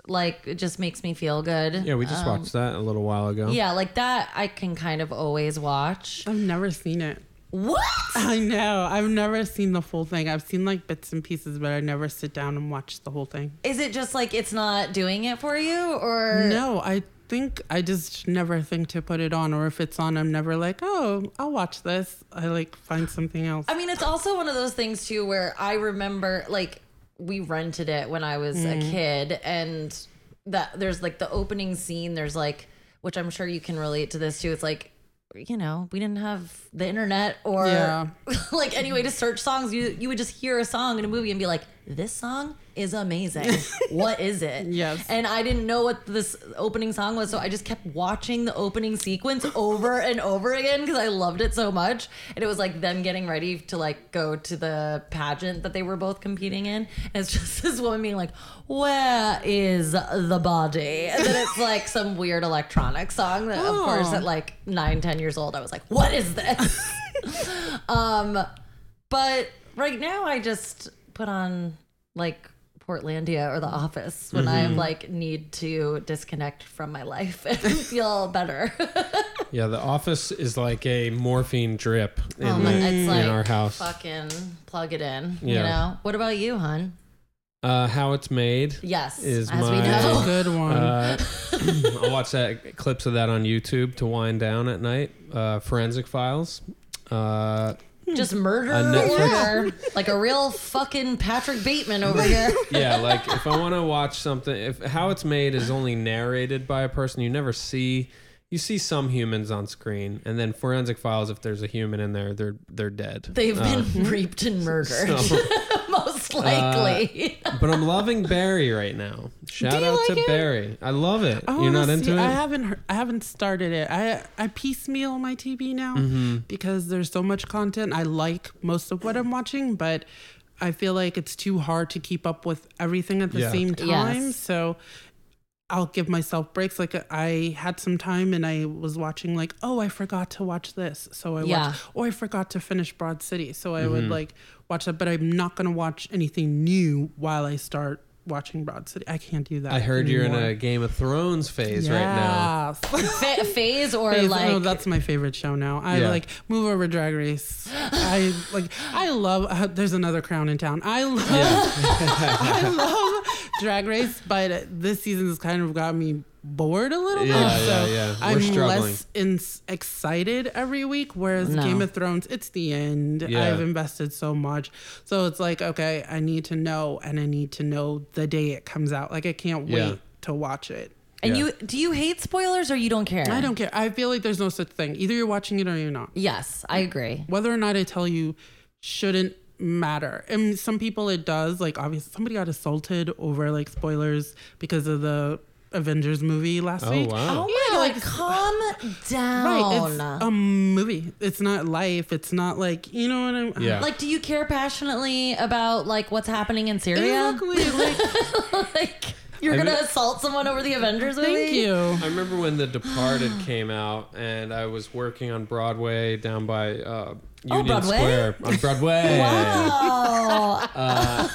like it just makes me feel good. Yeah, we just watched that a little while ago. Um, Yeah, like that I can kind of always watch. I've never seen it. What? (laughs) I know. I've never seen the full thing. I've seen like bits and pieces, but I never sit down and watch the whole thing. Is it just like it's not doing it for you or No, I think I just never think to put it on, or if it's on, I'm never like, oh, I'll watch this. I like find something else. I mean, it's also one of those things too where I remember like we rented it when I was a mm. kid, and that there's like the opening scene. There's like, which I'm sure you can relate to this too. It's like, you know, we didn't have the internet or Yeah. (laughs) like any way to search songs. You you would just hear a song in a movie and be like, this song is amazing. (laughs) what is it? Yes. And I didn't know what this opening song was, so I just kept watching the opening sequence over and over again because I loved it so much. And it was like them getting ready to like go to the pageant that they were both competing in. And it's (laughs) just this woman being like, "Where is the body?" And then it's like (laughs) some weird electronic song that, of course, Oh. at like nine, ten years old, I was like, "What is this?" um, but right now, I just put on like Portlandia or The Office when I Mm-hmm. like need to disconnect from my life (laughs) and feel better. (laughs) Yeah, The Office is like a morphine drip in, Oh my- the- it's in like our house. fucking plug it in. You know. What about you, hun? Uh, How It's Made. Yes, Is as my- That's a know. good one. Uh, (laughs) I'll watch that clips of that on YouTube to wind down at night. Uh, Forensic Files. Uh, Just murder A Netflix- or like a real fucking Patrick Bateman over here. (laughs) yeah, like if I want to watch something, if How It's Made is only narrated by a person, you never see. You see some humans on screen, and then Forensic Files. If there's a human in there, they're they're dead. They've Uh, been raped and murdered, (laughs) so- (laughs) most likely. (laughs) but I'm loving Barry right now. Shout out like to it? Barry. I love it. I You're not into see- it? I haven't. heard- I haven't started it. I I piecemeal my TV now Mm-hmm. because there's so much content. I like most of what I'm watching, but I feel like it's too hard to keep up with everything at the Yeah. same time. Yes. So I'll give myself breaks. Like I had some time and I was watching like, oh, I forgot to watch this. So I Yeah. watched or I forgot to finish Broad City. So I Mm-hmm. would like watch that, but I'm not gonna watch anything new while I start watching Broad City. I can't do that. I heard you're in a Game of Thrones phase right now. Yes. Fa- phase or Phase- like oh, that's my favorite show now. I Yeah. like move over Drag Race. (gasps) I like. I love. Uh, there's another crown in town. I love. Yeah. (laughs) I love Drag Race, but this season has kind of got me bored a little Yeah, bit. yeah, so yeah. We're I'm struggling. less in- excited every week. Whereas No. Game of Thrones, it's the end. Yeah. I've invested so much, so it's like okay, I need to know, and I need to know the day it comes out. Like I can't wait Yeah. to watch it. And Yeah. you do you hate spoilers or you don't care? I don't care. I feel like there's no such thing. Either you're watching it or you're not. Yes, I agree. Whether or not I tell you shouldn't matter. And some people it does. Like obviously somebody got assaulted over like spoilers because of the Avengers movie last Oh week. wow. Oh my god, like- (laughs) calm down. Right, down. it's a movie. It's not life. It's not like you know what I'm. Yeah. like, do you care passionately about like what's happening in Syria? Exactly. Like, (laughs) like, you're I gonna mean- assault someone over the Avengers movie? thank you. I remember when The (gasps) Departed came out, and I was working on Broadway down by uh, Oh, Union Broadway? Square on Broadway. (laughs) Wow. Uh,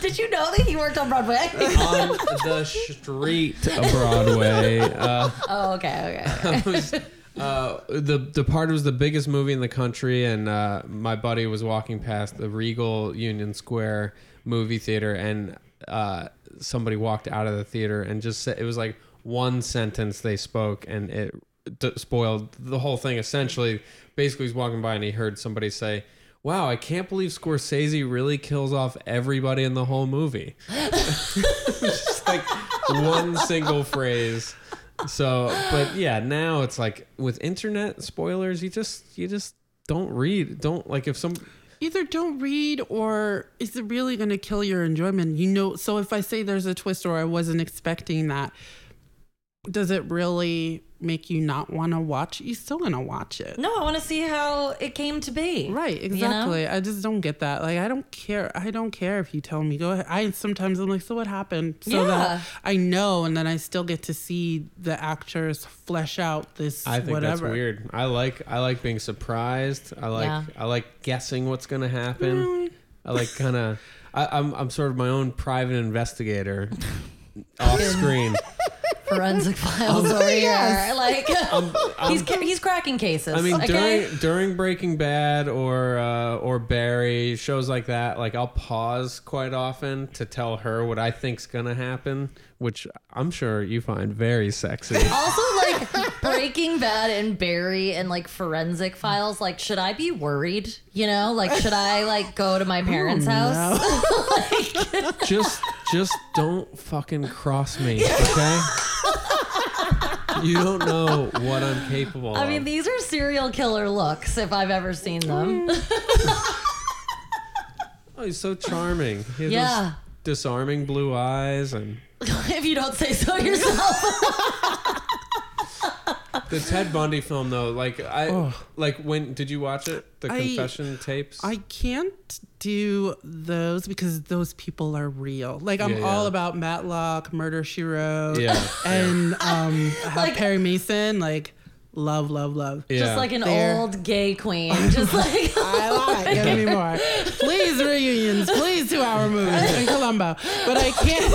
Did you know that he worked on Broadway? on the street of Broadway. Uh, oh, okay, okay. (laughs) Was, uh, the Departed was the biggest movie in the country, and uh, my buddy was walking past the Regal Union Square movie theater, and uh, somebody walked out of the theater and just said it was like one sentence they spoke, and it d- spoiled the whole thing. Essentially, basically, he's walking by and he heard somebody say. Wow, I can't believe Scorsese really kills off everybody in the whole movie. (laughs) just like one single phrase. So, but yeah, now it's like with internet spoilers, you just you just don't read. Don't like if some Either don't read or is it really going to kill your enjoyment? You know, so if I say there's a twist or I wasn't expecting that, does it really make you not want to watch? You're still going to watch it. No, I want to see how it came to be. Right, You know? exactly. I just don't get that. Like, I don't care. I don't care if you tell me. Go ahead. I sometimes I'm like, so what happened? So Yeah. that I know, and then I still get to see the actors flesh out this. I think whatever. that's weird. I like I like being surprised. I like Yeah. I like guessing what's gonna happen. I like kind of I'm I'm sort of my own private investigator (laughs) off screen. (laughs) Forensic (laughs) files um, over here. Like um, um, (laughs) he's ca- he's cracking cases. I mean, okay? during during Breaking Bad or uh, or Barry shows like that, like I'll pause quite often to tell her what I think's gonna happen, which I'm sure you find very sexy. (laughs) also like Breaking Bad and Barry and like forensic files. Like, should I be worried? You know, like should I like go to my parents' house? just just don't fucking cross me, okay? You don't know what I'm capable of. I of. mean, these are serial killer looks if I've ever seen them. Mm. (laughs) oh, he's so charming. He has Yeah. those disarming blue eyes and (laughs) if you don't say so yourself. (laughs) the Ted Bundy film though, like I Oh. like when did you watch it? The I- confession tapes? I can't do those because those people are real. Like I'm Yeah, yeah. all about Matlock, Murder She Wrote, Yeah, and um, (laughs) have Like- Perry Mason. Like love, love, love. yeah. Just like an There. old gay queen. (laughs) Just like I (laughs) like give me more. Please reunions, please two hour movies in Columbo. But I can't.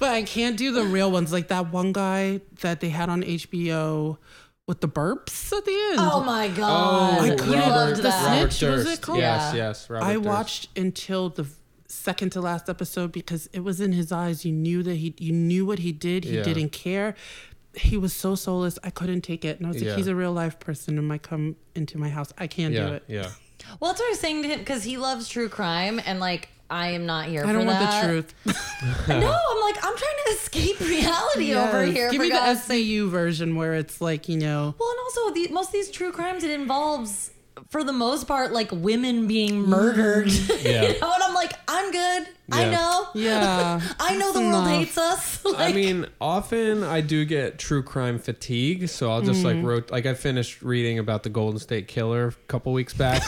But I can't do the real ones like that one guy that they had on HBO with the burps at the end. Oh my oh, god. Oh, I you couldn't- loved the that. Robert Snitch, was it called? Yes, yes. Robert I Durst. watched until the second to last episode because it was in his eyes. You knew that he, you knew what he did. He Yeah. didn't care. He was so soulless. I couldn't take it, and I was Yeah. like, he's a real life person and might come into my house. I can't Yeah, do it. yeah. Well, that's what I was saying to him because he loves true crime and like I am not here I don't want that. the truth. (laughs) (laughs) No, I'm like I'm trying to escape reality over here. Give for me the God's sake. SVU version where it's like you know. Well, and also the, most of these true crimes it involves, for the most part, like women being murdered. (laughs) Yeah. you know, and I'm like, I'm good. I know. Yeah, I know that's the world hates us. I mean, often I do get true crime fatigue, so I'll just Mm-hmm. like wrote like I finished reading about the Golden State Killer a couple weeks back.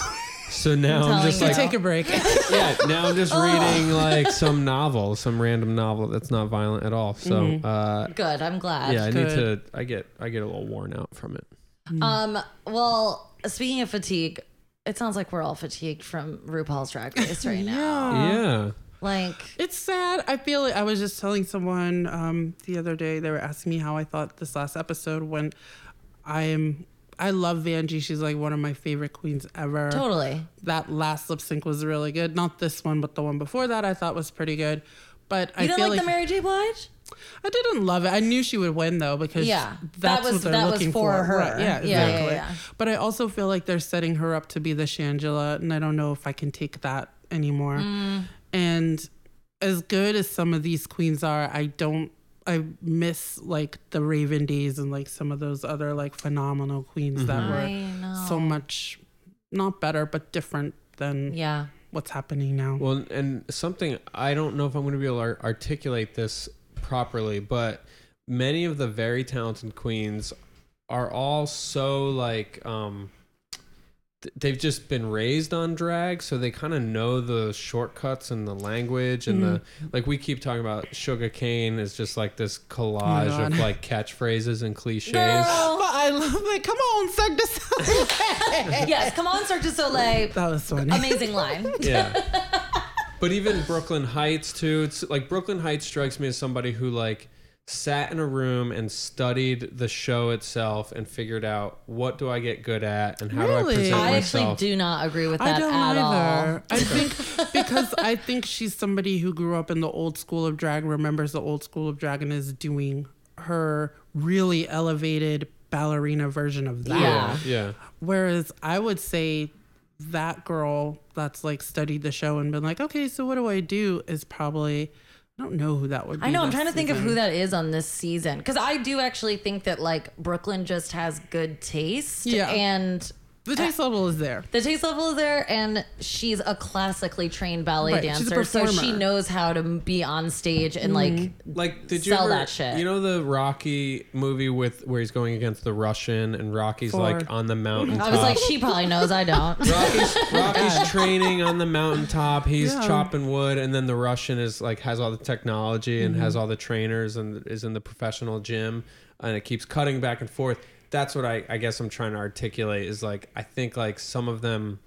So now I'm, telling just you. like Take a break. (laughs) yeah, now I'm just reading like some novel, some random novel that's not violent at all. So Mm-hmm. uh good. I'm glad. yeah, I need to I get I get a little worn out from it. Um. Well, speaking of fatigue, it sounds like we're all fatigued from RuPaul's Drag Race right now. Yeah. Like, It's sad. I feel like I was just telling someone um, the other day. They were asking me how I thought this last episode when I am. I love Vanjie. She's like one of my favorite queens ever. Totally. That last lip sync was really good. Not this one, but the one before that I thought was pretty good. But I You don't feel like, like, the Mary J. Blige? I didn't love it. I knew she would win though because Yeah, that was- what they're that was looking for her. Right, Yeah, Yeah, yeah, exactly. yeah. But I also feel like they're setting her up to be the Shangela, and I don't know if I can take that anymore. Mm. And as good as some of these queens are, I don't. I miss like the Raven days and like some of those other like phenomenal queens that were so much not better but different than Yeah. what's happening now. Well, and something I don't know if I'm going to be able to articulate this properly, but many of the very talented queens are all so like um th- they've just been raised on drag so they kind of know the shortcuts and the language and the mm. like we keep talking about Shuga Cain is just like this collage of like catchphrases and cliches Girl. I love it. Come on, Cirque du Soleil. yes, come on, Cirque du Soleil. that was funny. Amazing line. (laughs) yeah but even Brooklyn Hytes too it's like Brooklyn Hytes strikes me as somebody who like sat in a room and studied the show itself and figured out what do i get good at and how do i Really? present I actually do not agree with I that don't at either. all. I (laughs) think because I think she's somebody who grew up in the old school of drag, remembers the old school of drag, and is doing her really elevated ballerina version of that. Yeah. yeah Whereas I would say that girl that's like studied the show and been like, okay, so what do I do? Is probably I don't know who that would be. I know. I'm trying to think of who that is on this season because I do actually think that like Brooklyn just has good taste. Yeah. And The taste level is there. the taste level is there, and she's a classically trained ballet Right, she's a dancer, so she performer. knows how to be on stage and like like did you Sell ever, that shit. you know the rocky movie with where he's going against the russian and rocky's For- like on the mountain I was like, she probably knows. I don't. (laughs) Rocky's, Rocky's training on the mountaintop. He's Yeah. chopping wood, and then the Russian is like has all the technology and Mm-hmm. has all the trainers and is in the professional gym, and it keeps cutting back and forth. That's what I, I guess I'm trying to articulate is like I think like some of them,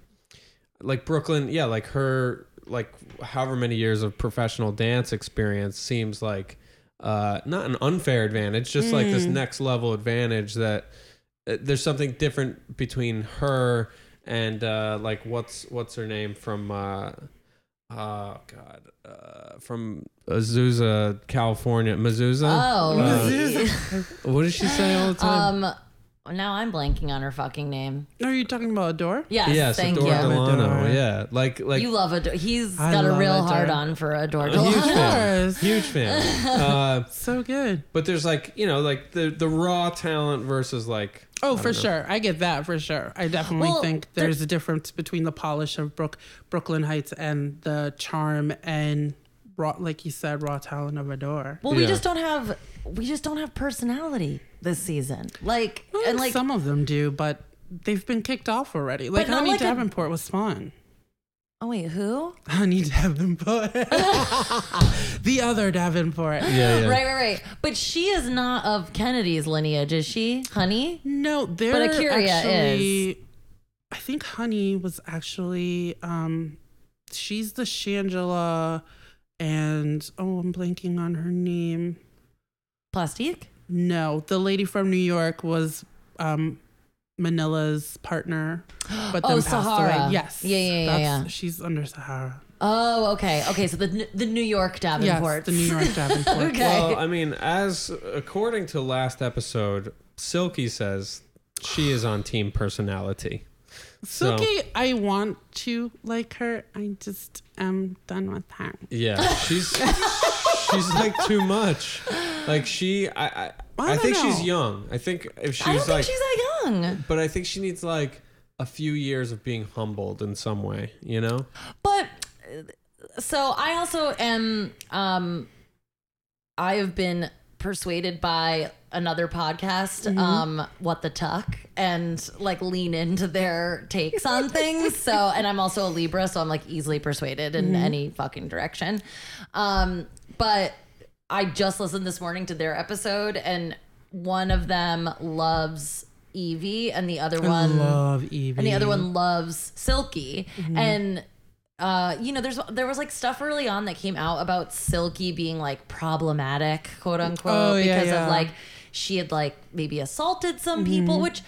like Brooklyn, yeah, like her like however many years of professional dance experience seems like uh, not an unfair advantage, just like Mm. this next level advantage that uh, there's something different between her and uh, like what's what's her name from uh, oh god uh, from Azusa, California, Mazusa. Oh, Uh, what does she say all the time? um, now I'm blanking on her fucking name. Are you talking about Adore? Yes, yes, thank Adore you. Delano. Adore. Yeah, like like You love Adore. He's I got a real Adore. hard on for Adore a huge fan, huge fan. (laughs) Uh, So good. but there's like you know like the the raw talent versus like Oh, I for know. sure. I get that for sure. I definitely Well, think there's a difference between the polish of Brook, Brooklyn Hytes and the charm and raw, like you said, raw talent of Adore. Well, we just don't have we just don't have personality this season. Like Well, and like some of them do, but they've been kicked off already. Like Honey like a- Davenport was fun. oh wait, who? Honey Davenport, (laughs) the other Davenport. yeah, yeah. Right, right, right. But she is not of Kennedy's lineage, is she? Honey? No, they're But A'keria actually. I think Honey was actually. um She's the Shangela, and oh, I'm blanking on her name. Plastique? No, the lady from New York was um Manila's partner, but Oh, then passed Sahara. away. Yes, Yeah, yeah, yeah, yeah. She's under Sahara. Oh, okay. Okay, so the the New York Davenport. Yes, the New York (laughs) Davenport. Okay. Well, I mean, as according to last episode, Silky says she is on team personality. So- Silky, I want to like her. I just am done with her. Yeah, she's (laughs) she's like too much. Like she, I, I, I I, think she's young. I think if she's I don't like, think she's that young. but I think she needs like a few years of being humbled in some way. You know? But so I also am um I have been persuaded by another podcast, Mm-hmm. um, What the Tuck, and like lean into their takes on (laughs) things. So and I'm also a Libra, so I'm like easily persuaded in Mm-hmm. any fucking direction. Um, but I just listened this morning to their episode and one of them loves Yvie and the other I one love Yvie. and the other one loves Silky. Mm-hmm. And uh, you know, there's there was like stuff early on that came out about Silky being like problematic, quote unquote, Oh, yeah, because yeah. of like she had like maybe assaulted some Mm-hmm. people, which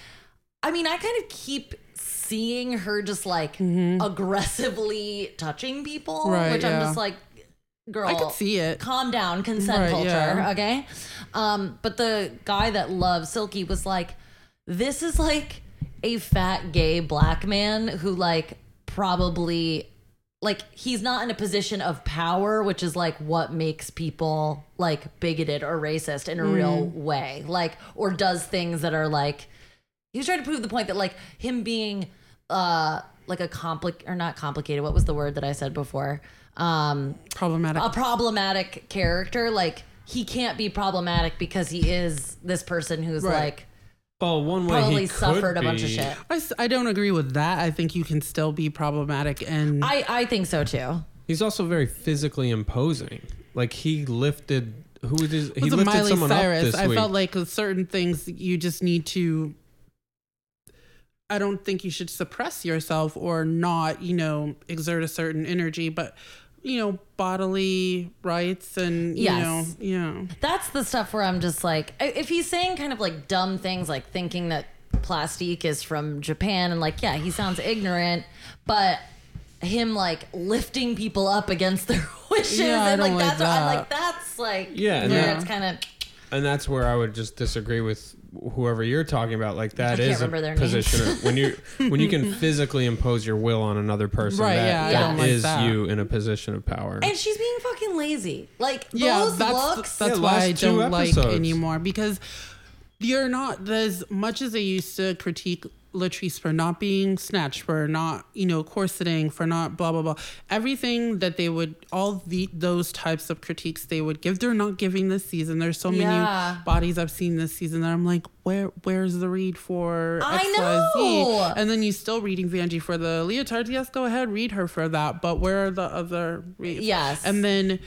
I mean, I kind of keep seeing her just like aggressively touching people, Mm-hmm. Right, which I'm just like, girl, I could see it. calm down, consent Right, culture, yeah. okay? Um, but the guy that loves Silky was like, this is like a fat gay black man who like probably like he's not in a position of power, which is like what makes people like bigoted or racist in a real way, like or does things that are like he was trying to prove the point that like him being uh like a compli or not complicated what was the word that i said before um Problematic. a problematic character like he can't be problematic because he is this person who's Right. like Well, one way probably he could suffered a bunch of be- shit I don't agree with that. I think you can still be problematic and i i think so too He's also very physically imposing. Like he lifted who was his, he was a lifted Miley someone Cyrus. up this I week. felt like with certain things you just need to. I don't think you should suppress yourself or not, you know, exert a certain energy, but you know, bodily rights and you Yes. know, yeah. that's the stuff where i'm just like if he's saying kind of like dumb things like thinking that plastique is from japan and like yeah he sounds ignorant but him like lifting people up against their (laughs) wishes Yeah, and like don't like that's what I'm like that's like Yeah, and where that- it's kind of and that's where I would just disagree with whoever you're talking about. Like that can't is a remember their names. position (laughs) when you when you can physically impose your will on another person. Right, that- yeah, I that don't like is that. you in a position of power. And she's being fucking lazy. Like yeah, those that's looks. that's Yeah, why I don't like anymore because you're not as much as they used to critique Latrice for not being snatched, for not you know corseting, for not blah blah blah. Everything that they would all the those types of critiques they would give, they're not giving this season. There's so many Yeah. bodies I've seen this season that I'm like, where where's the read for XYZ? And then you still reading Vanjie for the leotards. Yes, go ahead, read her for that. But where are the other reads? Yes. And then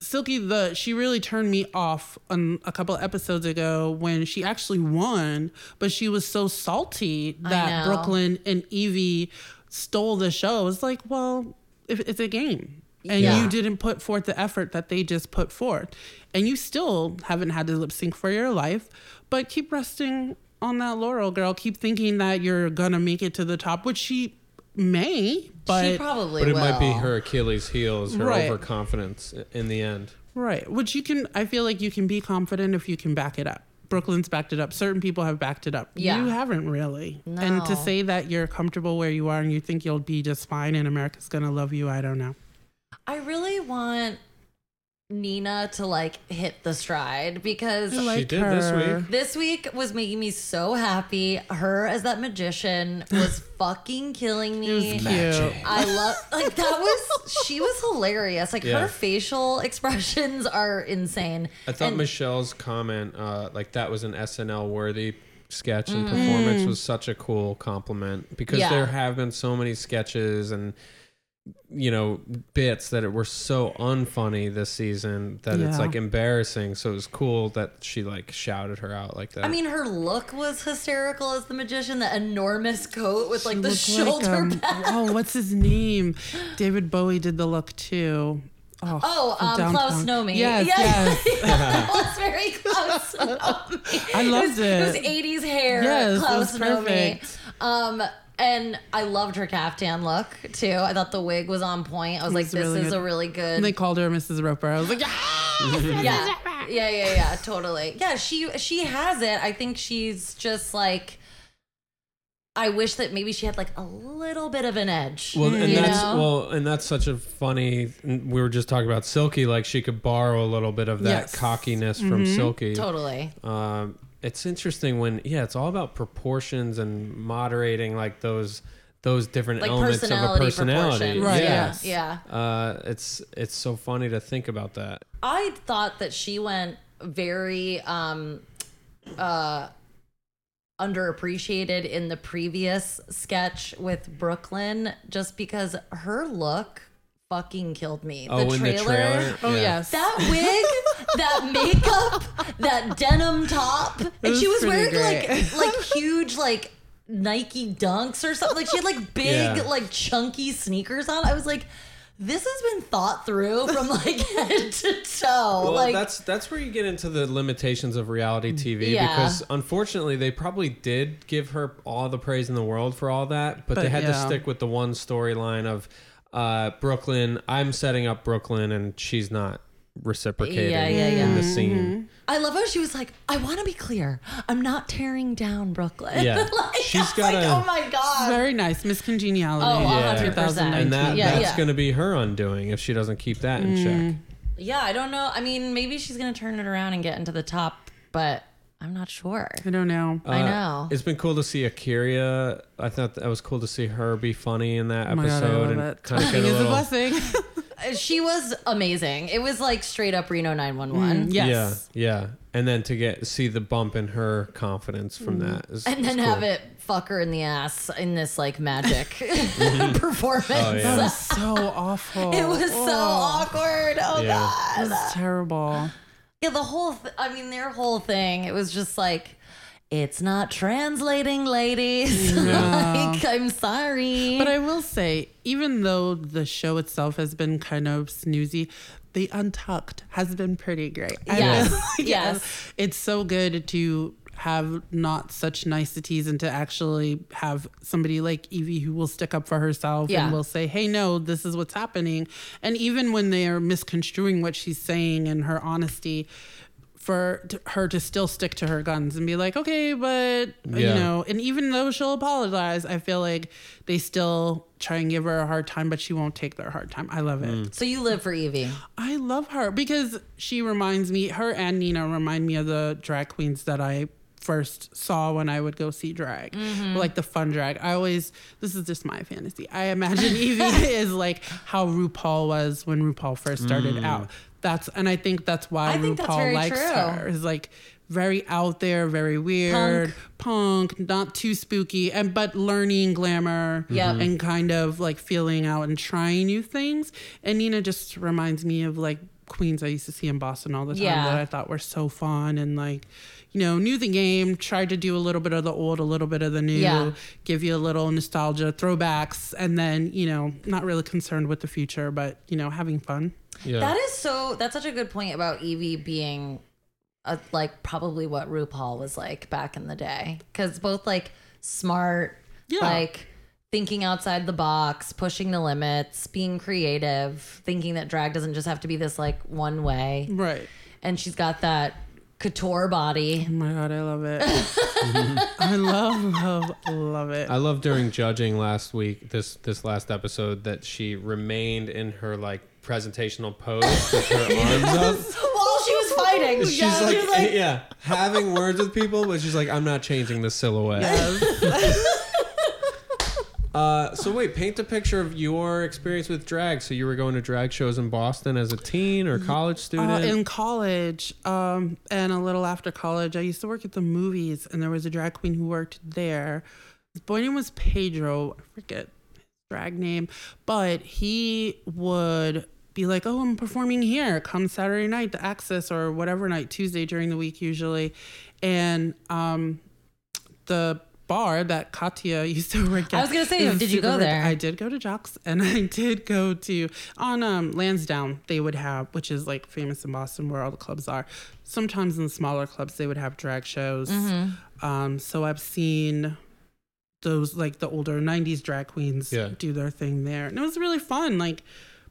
Silky, the she really turned me off on a couple episodes ago when she actually won, but she was so salty that. Brooklyn and Yvie stole the show. It's like, well, if it's a game. And Yeah. you didn't put forth the effort that they just put forth. And you still haven't had to lip sync for your life, but keep resting on that laurel, girl. Keep thinking that you're gonna make it to the top, which she may, but she probably but it will. might be her Achilles' heel, is her Right. overconfidence in the end. Right. Which you can, I feel like you can be confident if you can back it up. Brooklyn's backed it up. Certain people have backed it up. Yeah. You haven't really. No. And to say that you're comfortable where you are and you think you'll be just fine and America's going to love you, I don't know. I really want Nina to like hit the stride because I like did this week. this week was making me so happy. Her as that magician was (laughs) fucking killing It was me. cute. I love like that was she was hilarious. Like Yeah. her facial (laughs) expressions are insane. I thought And- Michelle's comment, uh, like that was an SNL worthy sketch and performance, was such a cool compliment because Yeah. there have been so many sketches and you know bits that were so unfunny this season that it's like embarrassing. So it was cool that she like shouted her out like that. I mean, her look was hysterical as the magician. The enormous coat with like She the looked shoulder um, pad. (laughs) Oh, what's his name? David Bowie did the look too. Oh, Oh, um, Klaus downtown. Nomi. Yes, Yeah. yes. it (laughs) was very Klaus (laughs) Nomi. I loved it. Was, it. it was 80s hair, Yes, it Klaus Nomi. Um, and I loved her caftan look too. I thought the wig was on point. I was like, was this really is good. a really good. And they called her Mrs. Roper. I was like, yeah. yeah, yeah, yeah, yeah, totally. Yeah, she she has it. I think she's just like. I wish that maybe she had like a little bit of an edge. Well, and that's know? well, and that's such a funny. We were just talking about Silky, like she could borrow a little bit of that Yes. cockiness from Silky. totally. Um, it's interesting when yeah, it's all about proportions and moderating like those those different Like elements of a personality personality. Right, Yeah. yes. Yeah. Uh, it's it's so funny to think about that. I thought that she went very um uh underappreciated in the previous sketch with Brooklyn just because her look fucking killed me. Oh, in the trailer. Oh, Yeah. yes. That (laughs) wig, that makeup, that denim top, and was she was wearing great. like (laughs) like huge like Nike dunks or something. Like she had like big Yeah. like chunky sneakers on. I was like, this has been thought through from (laughs) like head to toe. Well, like that's that's where you get into the limitations of reality TV Yeah. because unfortunately they probably did give her all the praise in the world for all that, but, they But, had to stick with the one storyline of uh, Brooklyn. I'm setting up Brooklyn, and she's not reciprocating Yeah, yeah, yeah. in the scene. I love how she was like, I want to be clear. I'm not tearing down Brooklyn. Yeah. (laughs) like, She's I was gotta- like, oh my god. Very nice. Miss Congeniality. Oh, Yeah. 100%. 2019. And that Yeah, that's yeah. going to be her undoing if she doesn't keep that in check. Yeah, I don't know. I mean, maybe she's gonna turn it around and get into the top, but I'm not sure. I don't know. I Uh, know. It's been cool to see A'keria. I thought that was cool to see her be funny in that Oh my God, I episode love and it. kind of get a is a little. blessing. (laughs) She was amazing. It was like straight up Reno 911. Mm, yes. Yeah, yeah, and then to get see the bump in her confidence from that, is, And is then cool. have it fuck her in the ass in this like magic (laughs) (laughs) performance. Oh, yeah. That was so awful. It was so awkward. Oh Yeah. god. It was terrible. Yeah, the whole. Th- I mean, their whole thing. It was just like, it's not translating, ladies. (laughs) like, I'm sorry. But I will say, even though the show itself has been kind of snoozy, the Untucked has been pretty great. I Yes. Yes. It's so good to have not such niceties and to actually have somebody like Yvie who will stick up for herself Yeah. and will say, hey, no, this is what's happening. And even when they are misconstruing what she's saying and her honesty, for t- her to still stick to her guns and be like, okay, but you know, and even though she'll apologize, I feel like they still try and give her a hard time, but she won't take their hard time. I love it. Mm. so you live for Yvie. I love her because she reminds me, her and Nina remind me of the drag queens that I first saw when I would go see drag, mm-hmm. like the fun drag. I always, this is just my fantasy. I imagine (laughs) Yvie (laughs) is like how RuPaul was when RuPaul first started mm. out. That's, and I think that's why I think that's RuPaul likes true. her is like very out there, very weird, punk, not too spooky, and but learning glamour Yep. And kind of like feeling out and trying new things. And Nina just reminds me of like queens I used to see in Boston all the time Yeah. that I thought were so fun and like, you know, knew the game, tried to do a little bit of the old, a little bit of the new, Yeah. give you a little nostalgia, throwbacks, and then, you know, not really concerned with the future, but, you know, having fun. Yeah. That is so. That's such a good point about Yvie being, a, like probably what RuPaul was like back in the day. Because both like smart, Yeah. like thinking outside the box, pushing the limits, being creative, thinking that drag doesn't just have to be this like one way. Right. And she's got that couture body. Oh my God, I love it. (laughs) I love, love, love it. I love during judging last week, this this last episode, that she remained in her like presentational pose with her (laughs) arms up. While she was fighting, She's yeah, like, she was like, yeah, having words with people, but she's like, I'm not changing the silhouette. (laughs) Uh, so wait, paint a picture of your experience with drag. So you were going to drag shows in Boston as a teen or college student. Uh, in college, um, and a little after college, I used to work at the movies, and there was a drag queen who worked there. His boy name was Pedro. I forget his drag name, but he would be like, "Oh, I'm performing here. Come Saturday night, the Axis, or whatever night, Tuesday during the week usually," and um, the bar that Katya used to (laughs) work at. I was gonna say, did you go super rich. there? I did go to Jacques and (laughs) I did go to on um Lansdowne they would have which is like famous in Boston where all the clubs are. Sometimes in the smaller clubs they would have drag shows. Mm-hmm. Um so I've seen those like the older 90s drag queens Yeah. do their thing there. And it was really fun like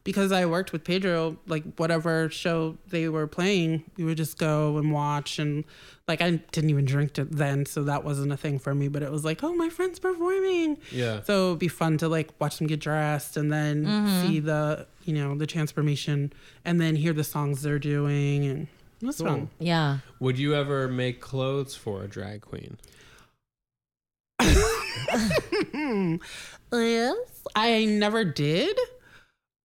because I worked with Pedro, like whatever show they were playing, we would just go and watch and like I didn't even drink it then, so that wasn't a thing for me. But it was like, oh, my friend's performing. yeah. So it'd be fun to like watch them get dressed and then mm-hmm. see the you know the transformation and then hear the songs they're doing and it was fun. yeah. Would you ever make clothes for a drag queen? (laughs) yes, I never did.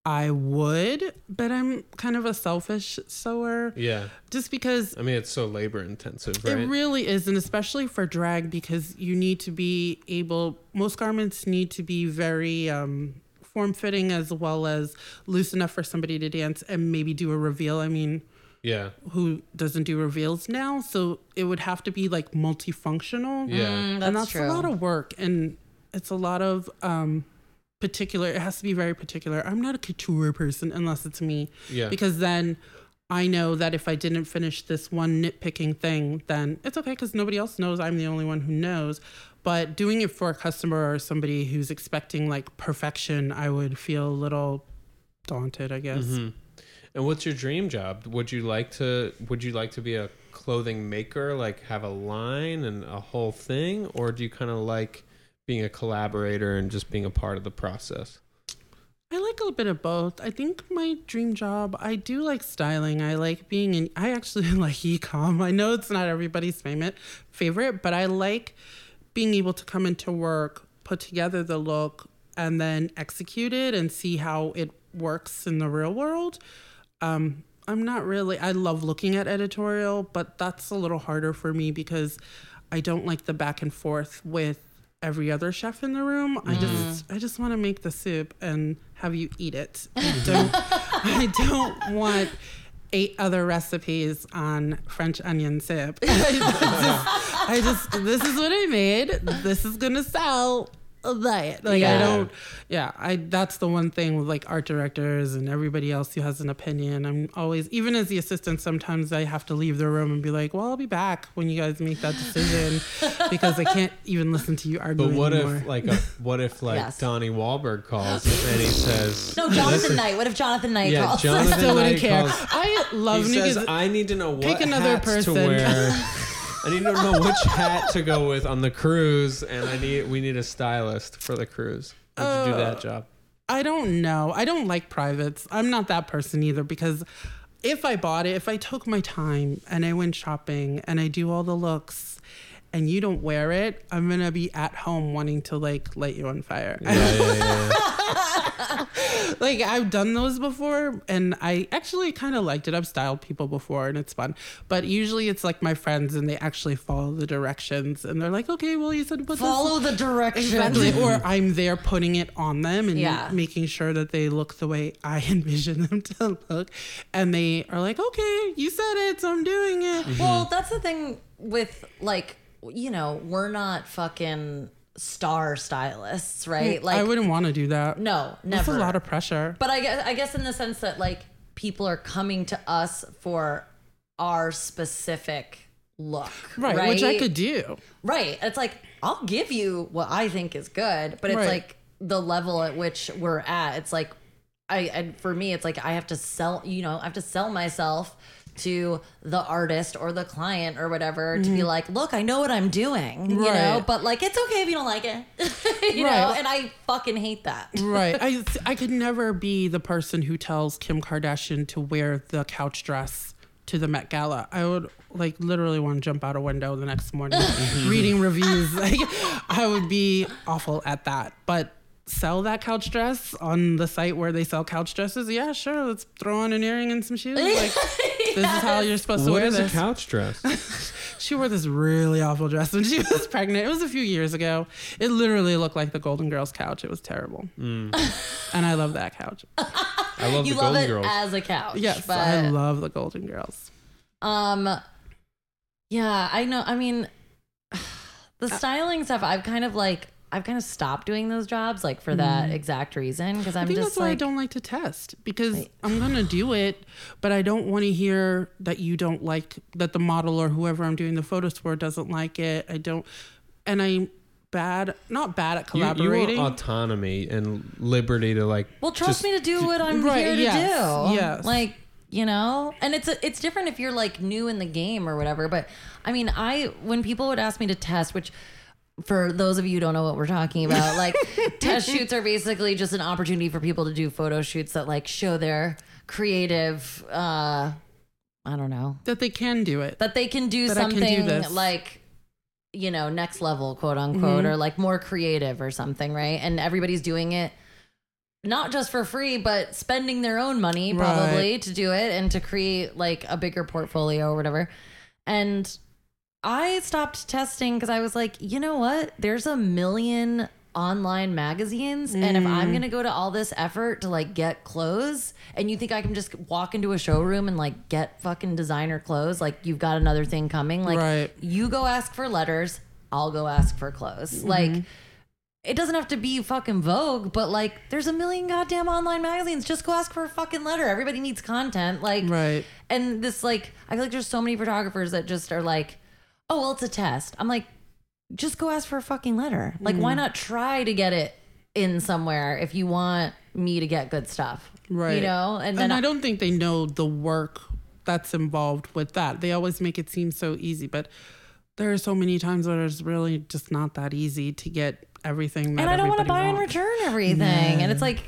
I would, but I'm kind of a selfish sewer Yeah. just because I mean, it's so labor intensive, right? It really is, and especially for drag because you need to be able. Most garments need to be very um, form fitting as well as loose enough for somebody to dance and maybe do a reveal. I mean, yeah. who doesn't do reveals now? So it would have to be like multifunctional. Yeah. Mm, and that's that's true. a lot of work, and it's a lot of um, particular. It has to be very particular. I'm not a couture person unless it's me. Yeah. Because then I know that if I didn't finish this one nitpicking thing, then it's okay because nobody else knows. I'm the only one who knows. But doing it for a customer or somebody who's expecting like perfection, I would feel a little daunted, I guess. Mm-hmm. And what's your dream job? Would you like to would you like to be a clothing maker, like have a line and a whole thing, or do you kind of like being a collaborator and just being a part of the process? I like a little bit of both. I think my dream job, I do like styling. I like being in, I actually (laughs) like ecom. I know it's not everybody's favorite, favorite, but I like being able to come into work, put together the look, and then execute it and see how it works in the real world. Um, I'm not really, I love looking at editorial, but that's a little harder for me because I don't like the back and forth with every other chef in the room. I just mm-hmm. I just want to make the soup and have you eat it. I don't (laughs) I don't want eight other recipes on French onion soup. (laughs) I just, I just this is what I made. This is gonna sell. That like I don't yeah I that's the one thing with like art directors and everybody else who has an opinion I'm always even as the assistant sometimes I have to leave the room and be like well I'll be back when you guys make that decision (laughs) because I can't even listen to you argue But what anymore. if like a what if like Yes. Donnie Wahlberg calls and he says No, Jonathan Knight. What if Jonathan Knight Yeah, calls? Jonathan still wouldn't Knight care calls- I love he says I need to know what Pick another hats person. to wear. (laughs) I need to know which hat to go with on the cruise, and I need we need a stylist for the cruise. Would you do that uh, job? I don't know. I don't like privates. I'm not that person either because if I bought it, if I took my time and I went shopping and I do all the looks and you don't wear it, I'm gonna be at home wanting to like light you on fire. Yeah, yeah, yeah. (laughs) like I've done those before and I actually kind of liked it. I've styled people before and it's fun. But usually it's like my friends and they actually follow the directions and they're like, okay, well you said to put this Follow the directions. Exactly. or I'm there putting it on them and Yeah. making sure that they look the way I (laughs) envision them to look. And they are like, okay, you said it, so I'm doing it. Well, that's the thing with like, you know, we're not fucking star stylists, right? Like, I wouldn't want to do that. no, That's never. a lot of pressure. But I guess, I guess in the sense that like people are coming to us for our specific look, Right, right? which I could do. Right. It's like I'll give you what I think is good, but it's Right. like the level at which we're at. It's like I and for me it's like I have to sell, you know, I have to sell myself to the artist or the client or whatever to be like, "Look, I know what I'm doing." You know, Mm-hmm. But like it's okay if you don't like it. (laughs) you know, and I fucking hate that. Right. I (laughs) I could never be the person who tells Kim Kardashian to wear the couch dress to the Met Gala. I would like literally want to jump out a window the next morning (laughs) reading reviews. Like I would be awful at that. But sell that couch dress on the site where they sell couch dresses. Yeah, sure. Let's throw on an earring and some shoes. (laughs) Like this is how you're supposed to What wear is a couch dress? (laughs) She wore this really awful dress when she was pregnant. It was a few years ago. It literally looked like the Golden Girls couch. It was terrible. Mm. and I love that couch. (laughs) I love you the love Golden it Girls. as a couch. Yes, but I love the Golden Girls. Um, yeah, I know. I mean, (sighs) the styling stuff. I've kind of like I've kind of stopped doing those jobs like for that mm. exact reason because I I'm think just that's why I don't like to test because I'm gonna do it, but I don't want to hear that you don't like that the model or whoever I'm doing the photos for doesn't like it. I don't, and I'm bad, not bad at You, you collaborating. want autonomy and liberty to like. well, trust just me to do what I'm Right, here to yes, do. yes. like you know, and it's a, it's different if you're like new in the game or whatever. But I mean, I when people would ask me to test, which for those of you who don't know what we're talking about, like (laughs) test shoots are basically just an opportunity for people to do photo shoots that like show their creative uh I don't know. that they can do it. That they can do That I can do something like you know, next level, quote unquote, or like more creative or something, right? And everybody's doing it not just for free, but spending their own money probably to do it and to create like a bigger portfolio or whatever. And I stopped testing because I was like, you know what? There's a million online magazines. And if I'm mm. going to go to all this effort to like get clothes and you think I can just walk into a showroom and like get fucking designer clothes, like you've got another thing coming, like Right. you go ask for letters, I'll go ask for clothes. Mm-hmm. Like, it doesn't have to be fucking Vogue, but like there's a million goddamn online magazines. Just go ask for a fucking letter. Everybody needs content. Like Right. And this like I feel like there's so many photographers that just are like, oh well it's a test. I'm like, just go ask for a fucking letter. Like why not try to get it in somewhere if you want me to get good stuff. Right. You know? And then and I don't think they know the work that's involved with that. They always make it seem so easy, but there are so many times where it's really just not that easy to get everything. That and I don't want to buy and return everything. And it's like,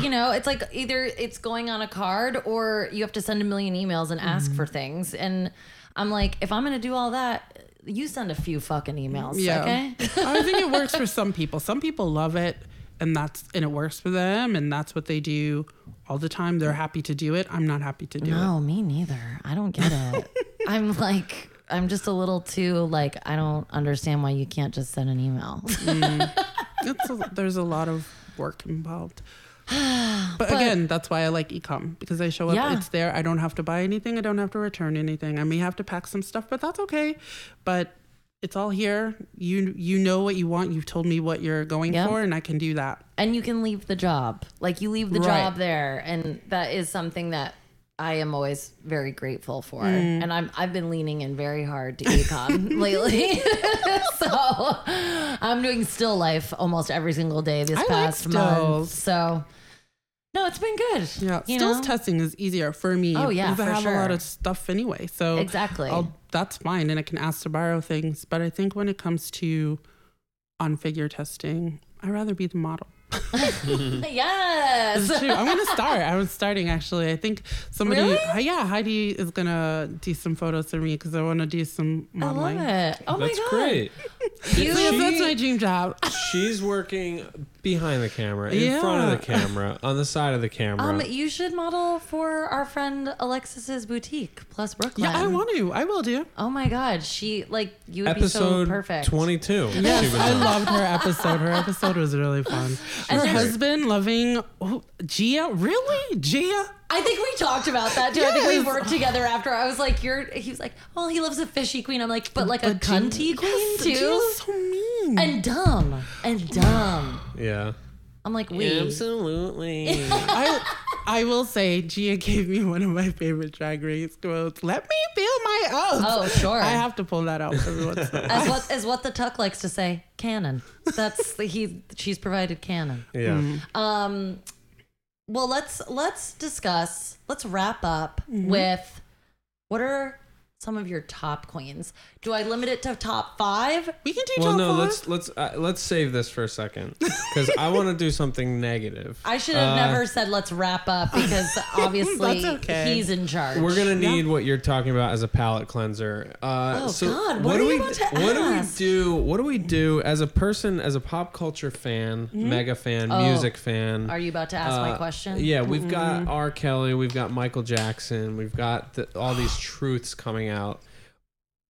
you know, it's like either it's going on a card or you have to send a million emails and ask Mm-hmm. for things. And I'm like, if I'm to do all that, you send a few fucking emails. Yeah. Okay. I think it works for (laughs) some people. Some people love it and that's and it works for them and that's what they do all the time. They're happy to do it. I'm not happy to do it. no, me neither. I don't get it. (laughs) I'm like, I'm just a little too like, I don't understand why you can't just send an email. Mm. (laughs) It's a, there's a lot of work involved. (sighs) But, again, that's why I like ecom because I show up, Yeah. it's there. I don't have to buy anything. I don't have to return anything. I may have to pack some stuff, but that's okay. But it's all here. You you know what you want. You've told me what you're going Yep. for, and I can do that. and you can leave the job. Like you leave the Right. job there, and that is something that I am always very grateful for. Mm. And I'm I've been leaning in very hard to ecom (laughs) lately, (laughs) so I'm doing still life almost every single day this I like past month. So no, it's been good. Yeah, you stills know? testing is easier for me. Oh, yeah, because I for have a lot of stuff anyway. So Exactly. I'll, that's fine, and I can ask to borrow things. But I think when it comes to on figure testing, I'd rather be the model. (laughs) (laughs) yes. It's true. I'm gonna start. I was starting actually. I think somebody. Really? Hi- Yeah, Heidi is gonna do some photos for me because I want to do some I love modeling. it. Oh That's my god. great. (laughs) You, So yes, that's my dream job. She's working behind the camera, in front of the camera, (laughs) on the side of the camera. um, you should model for our friend Alexis's boutique plus Brooklyn. Yeah, I want to. I will do. Oh my god, she like you would be so perfect. 22. she Yes, was I on. loved her episode. Her episode was really fun. (laughs) Her husband loving oh, Gia. Really, Gia? I think we talked about that too. I think we worked together after. I was like, "You're." He was like, "Well, he loves a fishy queen." I'm like, "But like a But Gia- cunty queen yes, too, Gia's so mean. and dumb and dumb." Yeah. I'm like, "We." Absolutely. (laughs) I, I will say, Gia gave me one of my favorite Drag Race quotes. Let me feel my oats. Oh, sure. I have to pull that out every once in a while. As what as what the Tuck likes to say, canon. That's the, he. She's provided canon. yeah. Um, well, let's let's discuss. Let's wrap up Mm-hmm. with what are some of your top queens? Do I limit it to top five? We can do Well, top no. five. Let's let's uh, let's save this for a second because I want to do something negative. I should have Uh, never said let's wrap up because (laughs) obviously okay. he's in charge. We're gonna need what you're talking about as a palate cleanser. Uh, Oh, so God, what do are we about to what do we do? What do we do as a person, as a pop culture fan, mega fan, Oh. music fan? Are you about to ask my Uh, question? Yeah, we've got R. Kelly, we've got Michael Jackson, we've got the, all these (gasps) truths coming out.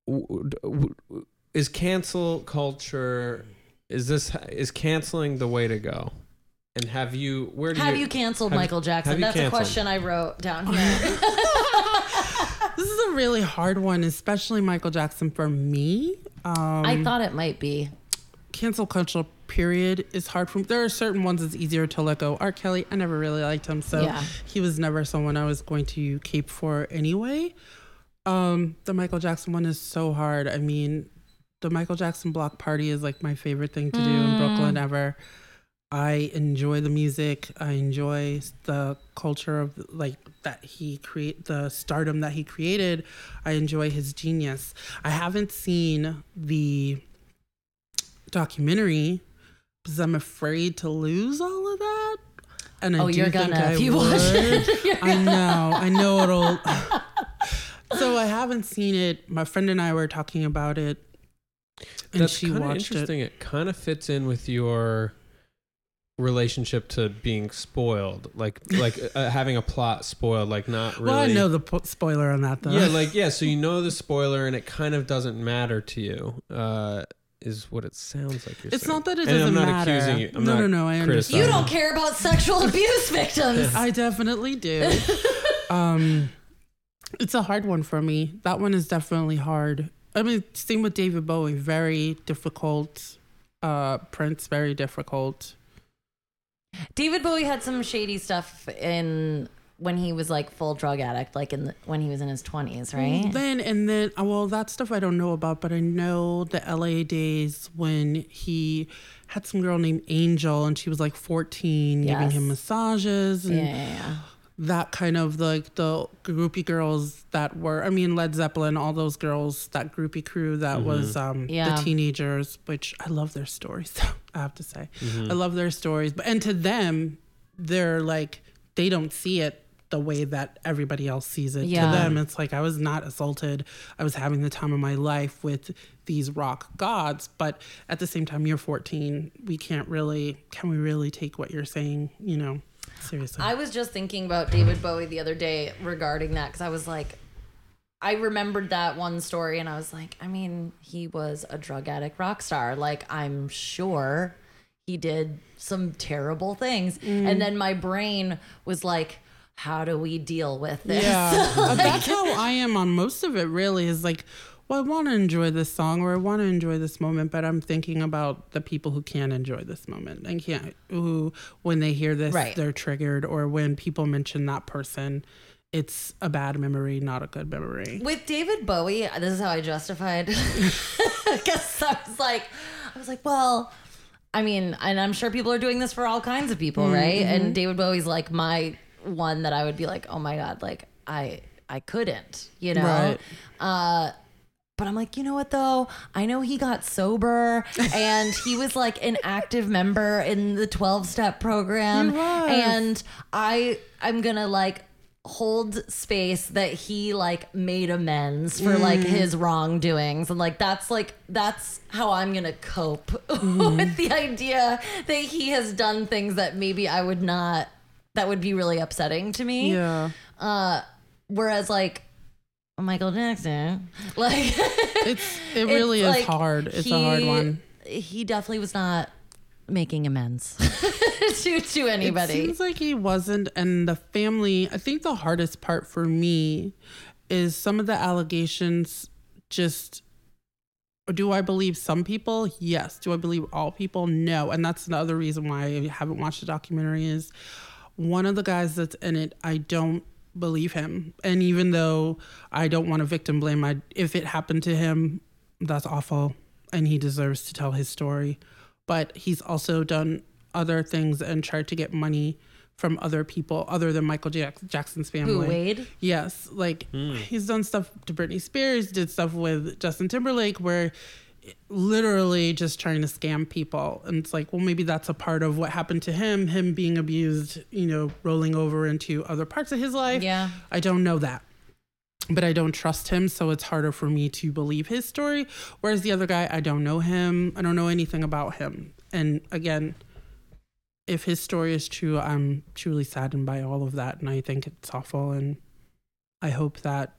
W- w- w- Is cancel culture? Is this is canceling the way to go? And have you? Where do Have you? you canceled have- Michael Jackson? have you That's a question I wrote down (laughs) here. This is a really hard one, especially Michael Jackson for me. Um, I thought it might be. cancel culture period is hard for me. There are certain ones it's easier to let go. R. Kelly, I never really liked him, so Yeah. he was never someone I was going to cape for anyway. Um, the Michael Jackson one is so hard. I mean, the Michael Jackson block party is like my favorite thing to do in Brooklyn ever. I enjoy the music. I enjoy the culture of like that he create the stardom that he created. I enjoy his genius. I haven't seen the documentary because I'm afraid to lose all of that. And I Oh, do you're think gonna I if you watch it. (laughs) I know. I know it'll. (laughs) so I haven't seen it. My friend and I were talking about it, and That's she kind of watched it. interesting. It, kind of fits in with your relationship to being spoiled, like like (laughs) uh, having a plot spoiled, like not really. Well, I know the po- spoiler on that though. Yeah, like (laughs) yeah. So you know the spoiler, and it kind of doesn't matter to you. Uh, is what it sounds like. You're it's saying. not that it And doesn't I'm not matter. accusing you. I'm no, not no, no. I criticizing. You don't care about sexual (laughs) abuse victims. I definitely do. um, it's a hard one for me. That one is definitely hard. I mean, same with David Bowie. Very difficult Uh, Prince very difficult. David Bowie had some shady stuff in when he was like full drug addict, like in the, when he was in his twenties, right? Then and then, uh, well, that stuff I don't know about, but I know the LA days when he had some girl named Angel, and she was like fourteen, giving him massages and Yeah, yeah, yeah. That kind of like the groupie girls that were. I mean, Led Zeppelin, all those girls, that groupie crew that was um, Yeah. the teenagers, which I love their stories. (laughs) I have to say, I love their stories, but and to them, they're like they don't see it the way that everybody else sees it. Yeah. To them, it's like I was not assaulted. I was having the time of my life with these rock gods, but at the same time, you're 14. We can't really, can we really take what you're saying? You know, seriously. I was just thinking about David Bowie the other day regarding that because I was like, I remembered that one story and I was like, I mean, he was a drug addict rock star. Like, I'm sure he did some terrible things. And then my brain was like, how do we deal with this? Yeah, (laughs) Uh, that's how I am on most of it. Really, is like, well, I want to enjoy this song or I want to enjoy this moment, but I'm thinking about the people who can't enjoy this moment and can't who, when they hear this, Right. they're triggered, or when people mention that person, it's a bad memory, not a good memory. With David Bowie, this is how I justified. (laughs) Because I was like, I was like, well, I mean, and I'm sure people are doing this for all kinds of people, right? And David Bowie's like my one that I would be like, oh my god, like I I couldn't, you know. Right. Uh, but I'm like, you know what though? I know he got sober (laughs) and he was like an active member in the 12 step program. And I I'm gonna like hold space that he like made amends for like his wrongdoings and like that's like that's how I'm gonna cope (laughs) with the idea that he has done things that maybe I would not that would be really upsetting to me. Yeah, Uh whereas like Michael Jackson, (laughs) like it's it really is like hard. It's a hard one. He definitely was not making amends (laughs) to to It anybody. seems like he wasn't, and the family. I think the hardest part for me is some of the allegations. Just do I believe some people? Yes. Do I believe all people? No. And that's another reason why I haven't watched the documentary. Is one of the guys that's in it? I don't believe him, and even though I don't want to victim blame, I if it happened to him, that's awful, and he deserves to tell his story. But he's also done other things and tried to get money from other people other than Michael Jack- Jackson's family. Who Wade? Yes, like hmm. he's done stuff to Britney Spears, did stuff with Justin Timberlake where literally just trying to scam people. And it's like, well, maybe that's a part of what happened to him, him being abused, you know, rolling over into other parts of his life. Yeah. I don't know that. But I don't trust him, so it's harder for me to believe his story. Whereas the other guy, I don't know him. I don't know anything about him. And again, if his story is true, I'm truly saddened by all of that. And I think it's awful. And I hope that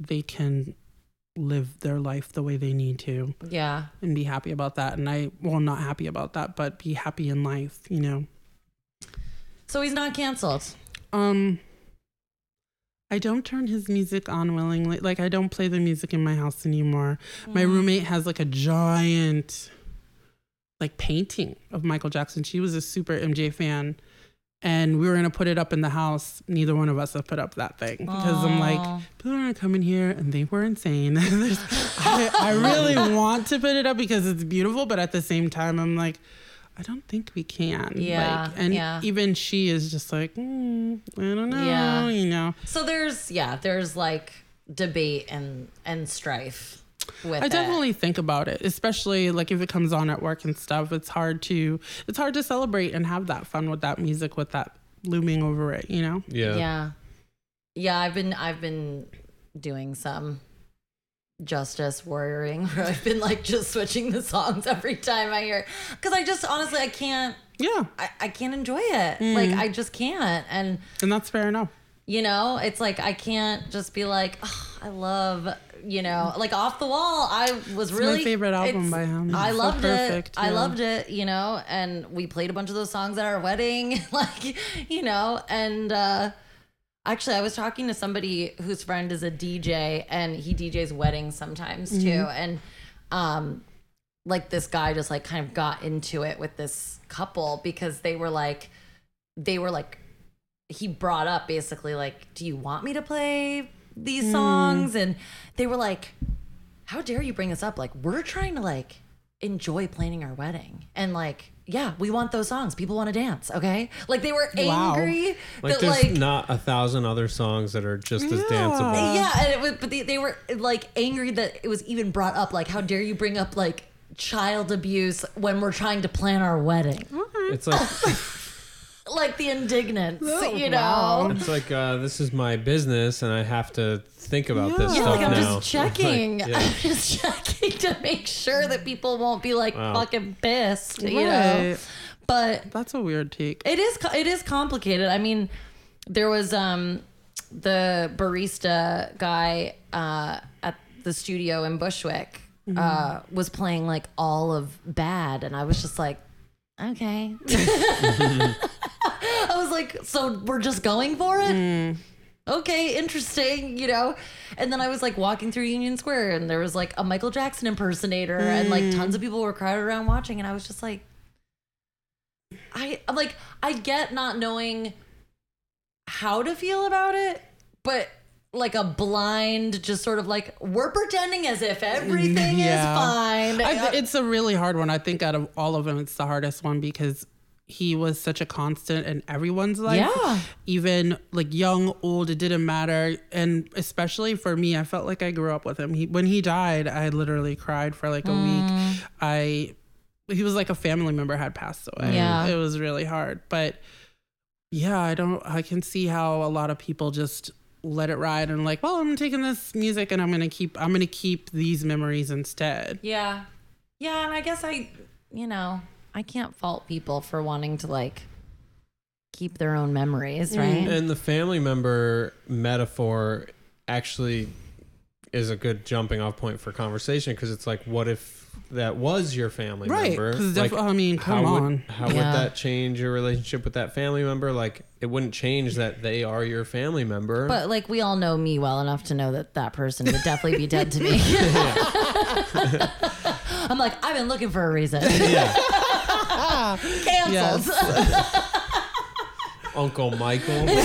they can live their life the way they need to Yeah. and be happy about that. And I, well, not happy about that, but be happy in life, you know? So he's not canceled. Um, I don't turn his music on willingly. Like I don't play the music in my house anymore. My roommate has like a giant like painting of Michael Jackson. She was a super MJ fan. And we were gonna put it up in the house. Neither one of us have put up that thing because I'm like, people are gonna come in here and think we're insane. (laughs) I, I really (laughs) want to put it up because it's beautiful, but at the same time, I'm like, I don't think we can. Yeah, Like, and yeah. even she is just like, mm, I don't know. Yeah. You know. So there's yeah, there's like debate and and strife with I it. definitely think about it, especially like if it comes on at work and stuff. It's hard to it's hard to celebrate and have that fun with that music with that looming over it. You know. Yeah. Yeah. Yeah, I've been I've been doing some justice warrioring (laughs) where I've been like just switching the songs every time I hear because I just honestly I can't Yeah, I, I can't enjoy it. Mm. Like I just can't. And and that's fair enough. You know, it's like I can't just be like, "Ugh, I love you know, like off the wall. I was my really favorite album by him. I So loved perfect, it. I loved it, you know, and we played a bunch of those songs at our wedding, (laughs) like, you know, and uh actually I was talking to somebody whose friend is a DJ and he DJs weddings sometimes too. Mm-hmm. And um like this guy just like kind of got into it with this couple because they were like they were like he brought up basically like do you want me to play these hmm. songs and they were like how dare you bring this up like we're trying to like enjoy planning our wedding and like yeah we want those songs people want to dance okay like they were Wow. angry Like that there's like not a thousand other songs that are just as Yeah. danceable. yeah, and it was, but they, they were like angry that it was even brought up. Like, how dare you bring up like child abuse when we're trying to plan our wedding? It's like (laughs) Like the indignance, you know? wow. it's like uh, this is my business and I have to think about this Yeah, Yeah, stuff like I'm now. just checking. Like, yeah. I'm just checking to make sure that people won't be like Wow. fucking pissed, you know. Right. But That's a weird take. It is co- it is complicated. I mean, there was um the barista guy uh at the studio in Bushwick uh was playing like all of bad and I was just like okay. (laughs) (laughs) (laughs) I was like so we're just going for it? Mm. Okay, interesting, you know. And then I was like walking through Union Square and there was like a Michael Jackson impersonator and like tons of mm. people were crowded around watching and I was just like I I'm like I get not knowing how to feel about it, but like a blind, just sort of like we're pretending as if everything Yeah. is fine. I, it's a really hard one. I think out of all of them, it's the hardest one because he was such a constant in everyone's life. Yeah. Even like young, old, it didn't matter. And especially for me, I felt like I grew up with him. He, when he died, I literally cried for like a Mm. week. I, he was like a family member had passed away. Yeah. It was really hard. But yeah, I don't, I can see how a lot of people just let it ride and like, well, I'm taking this music and I'm going to keep, I'm going to keep these memories instead. yeah. Yeah, and I guess I you know, I can't fault people for wanting to like keep their own memories, mm. right? And the family member metaphor actually is a good jumping off point for conversation because it's like, what if that was your family Right. member? Because Like, I mean, come how on. Would, how Yeah. would that change your relationship with that family member? Like, it wouldn't change that they are your family member. But like we all know me well enough to know that that person would definitely be dead to me. (laughs) (laughs) I'm like, I've been looking for a reason. yeah, (laughs) Canceled. (laughs) Uncle Michael. (laughs)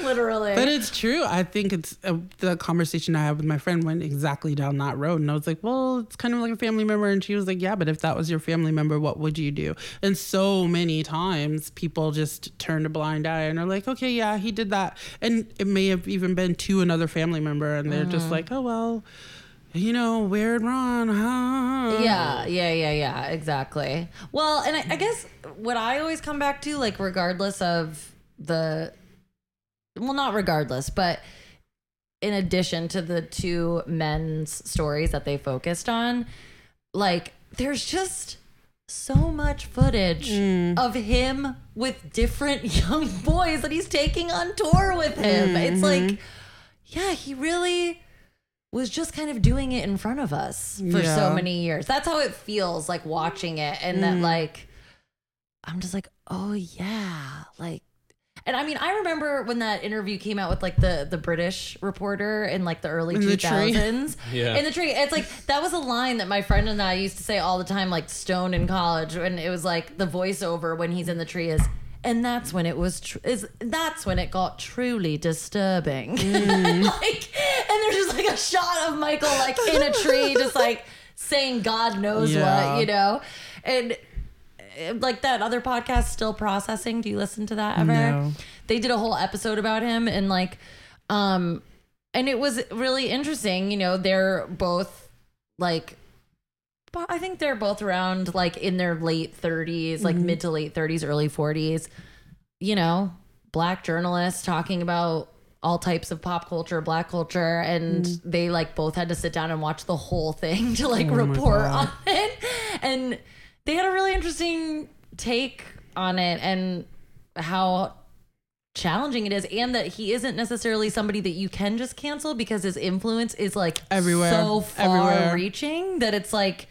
Literally. But it's true. I think it's uh, the conversation I had with my friend went exactly down that road. And I was like, well, it's kind of like a family member. And she was like, yeah, but if that was your family member, what would you do? And so many times people just turn a blind eye and are like, okay, yeah, he did that. And it may have even been to another family member. And they're just like, oh, well, you know, weird Ron, huh? Yeah, yeah, yeah, yeah, exactly. Well, and I, I guess what I always come back to, like, regardless of the, well, not regardless, but in addition to the two men's stories that they focused on, like, there's just so much footage mm. of him with different (laughs) young boys that he's taking on tour with him. It's mm-hmm. like, yeah, he really was just kind of doing it in front of us for so many years. That's how it feels like watching it. And that, mm. like, I'm just like, oh, yeah. Like, and I mean, I remember when that interview came out with like the the British reporter in like the early In the tree. 2000s. (laughs) Yeah. In the tree. It's like that was a line that my friend and I used to say all the time, like stoned in college, and it was like the voiceover when he's in the tree is. And that's when it was. Tr- is that's when it got truly disturbing. (laughs) like, and there's just like a shot of Michael like in a tree, just like saying God knows Yeah. what, you know, and uh, like that other podcast, still processing. Do you listen to that ever? No. They did a whole episode about him, and like, um, and it was really interesting. You know, they're both like I think they're both around like in their late 30s, like mm-hmm. mid to late 30s, early 40s. You know, black journalists talking about all types of pop culture, black culture, and mm. they like both had to sit down and watch the whole thing to like oh report on it. And they had a really interesting take on it and how challenging it is and that he isn't necessarily somebody that you can just cancel because his influence is like Everywhere. so far Everywhere. reaching that it's like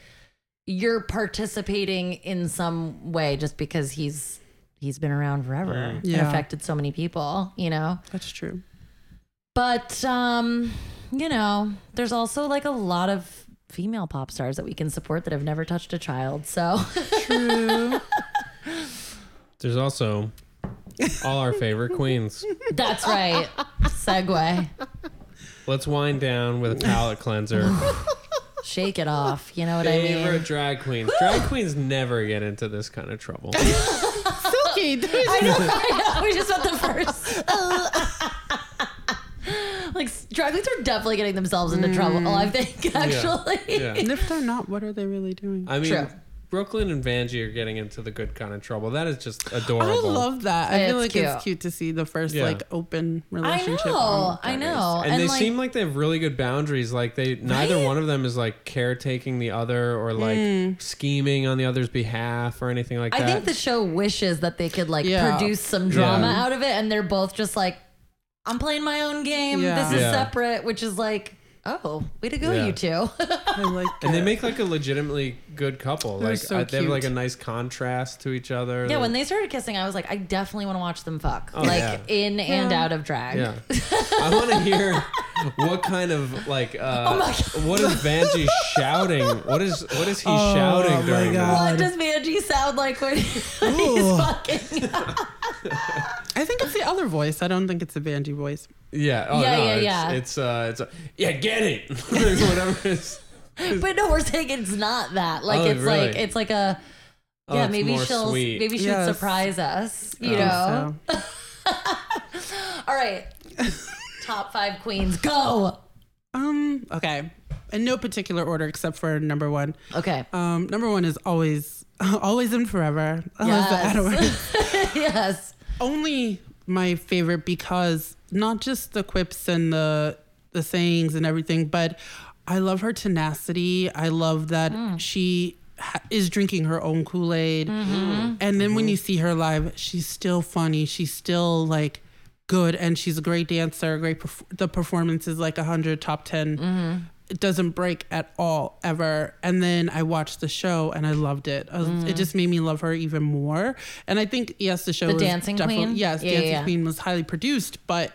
you're participating in some way just because he's he's been around forever and affected so many people, you know. That's true. But um, you know, there's also like a lot of female pop stars that we can support that have never touched a child. So True. (laughs) There's also all our favorite queens. that's right. Segue. Let's wind down with a palate cleanser. (laughs) Shake it off. You know what I Favorite mean? drag queens. Drag queens never get into this kind of trouble. (laughs) Silky. (laughs) I know, I know. We just went the first. (laughs) like drag queens are definitely getting themselves into trouble. Mm. I think actually. Yeah. And if they're not, what are they really doing? I mean, True. Brooklyn and Vanjie are getting into the good kind of trouble. That is just adorable. I love that. I feel like cute. it's cute to see the first Yeah. like open relationship. I relationship. know. I know. and, they like, seem like they have really good boundaries. Like they, neither Right? one of them is like caretaking the other or like Mm. scheming on the other's behalf or anything like I that. I think the show wishes that they could like Yeah. produce some drama Yeah. out of it, and they're both just like, I'm playing my own game. Yeah. This is Yeah. separate, which is like, oh, way to go, Yeah. you two. I like (laughs) and they make like a legitimately good couple. They're like so I- they have like a nice contrast to each other. yeah, They're- when they started kissing, I was like, I definitely want to watch them fuck, Oh, like yeah. in and out of drag. Yeah. (laughs) I want to hear what kind of like uh Oh my God. what is Vanjie shouting? What is what is he Oh shouting my during God. What does Vanjie sound like when, when (laughs) he's Ooh. fucking? I think it's the other voice. I don't think it's the Vanjie voice. Yeah. Oh, Yeah, no, yeah, it's, yeah. It's uh it's a, yeah, get it. (laughs) Whatever it is. (laughs) but no, we're saying it's not that. Like Oh, it's like it's like a. Oh, Yeah, it's maybe she'll sweet. maybe she'll Yes. surprise us. You Oh. know. So, (laughs) All right. Top five queens, go. um. Okay. In no particular order except for number one. Okay. Um. Number one is always, always and forever. Yes. Yes. only my favorite because not just the quips and the the sayings and everything, but I love her tenacity. I love that Mm. she ha- is drinking her own Kool Aid, Mm-hmm. and then when you see her live, she's still funny. She's still like good, and she's a great dancer. Great. Perf- the performance is like a hundred top 10 Mm-hmm. It doesn't break at all ever. And then I watched the show and I loved it. I was- It just made me love her even more. And I think yes, the show Mm-hmm. The Dancing definitely- Queen? Yes, Yeah, yeah, Dancing yeah. Queen was highly produced, but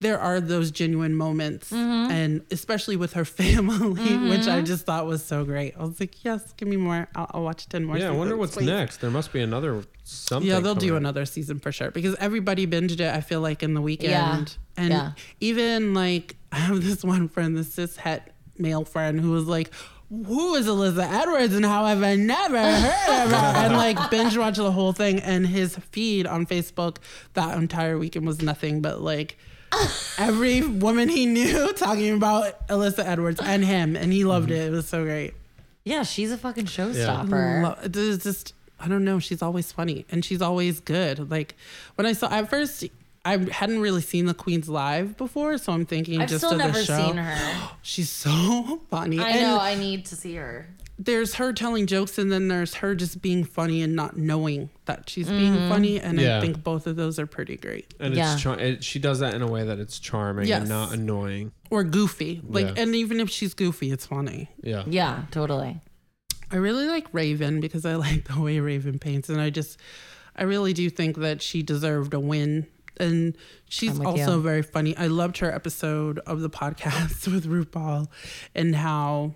there are those genuine moments, Mm-hmm. and especially with her (laughs) family, which I just thought was so great. I was like, yes, give me more. I'll, I'll watch ten more. Yeah, I wonder what's please. next. There must be another something. Yeah, they'll do coming. another season for sure because everybody binged it. I feel like in the weekend, and yeah. even like (laughs) I have this one friend, this cis het male friend, who was like. Who is Alyssa Edwards and how have I never heard of her? and (laughs) like binge watch the whole thing. And his feed on Facebook that entire weekend was nothing but like every woman he knew (laughs) talking about Alyssa Edwards and him. And he loved it. It was so great. Yeah, she's a fucking showstopper. Lo- It's just I don't know. She's always funny and she's always good. Like when I saw at first, I hadn't really seen the Queens live before, so I'm thinking I've just still of never the show. seen her. (gasps) She's so (laughs) funny. I and know. I need to see her. There's her telling jokes, and then there's her just being funny and not knowing that she's being Mm-hmm. funny. And Yeah. I think both of those are pretty great. And Yeah. it's char- it, she does that in a way that it's charming Yes. and not annoying. Or goofy, like, Yeah. and even if she's goofy, it's funny. Yeah. Yeah, totally. I really like Raven because I (laughs) like the way Raven paints, and I just, I really do think that she deserved a win. And she's also you. very funny. I loved her episode of the podcast (laughs) with RuPaul, and how,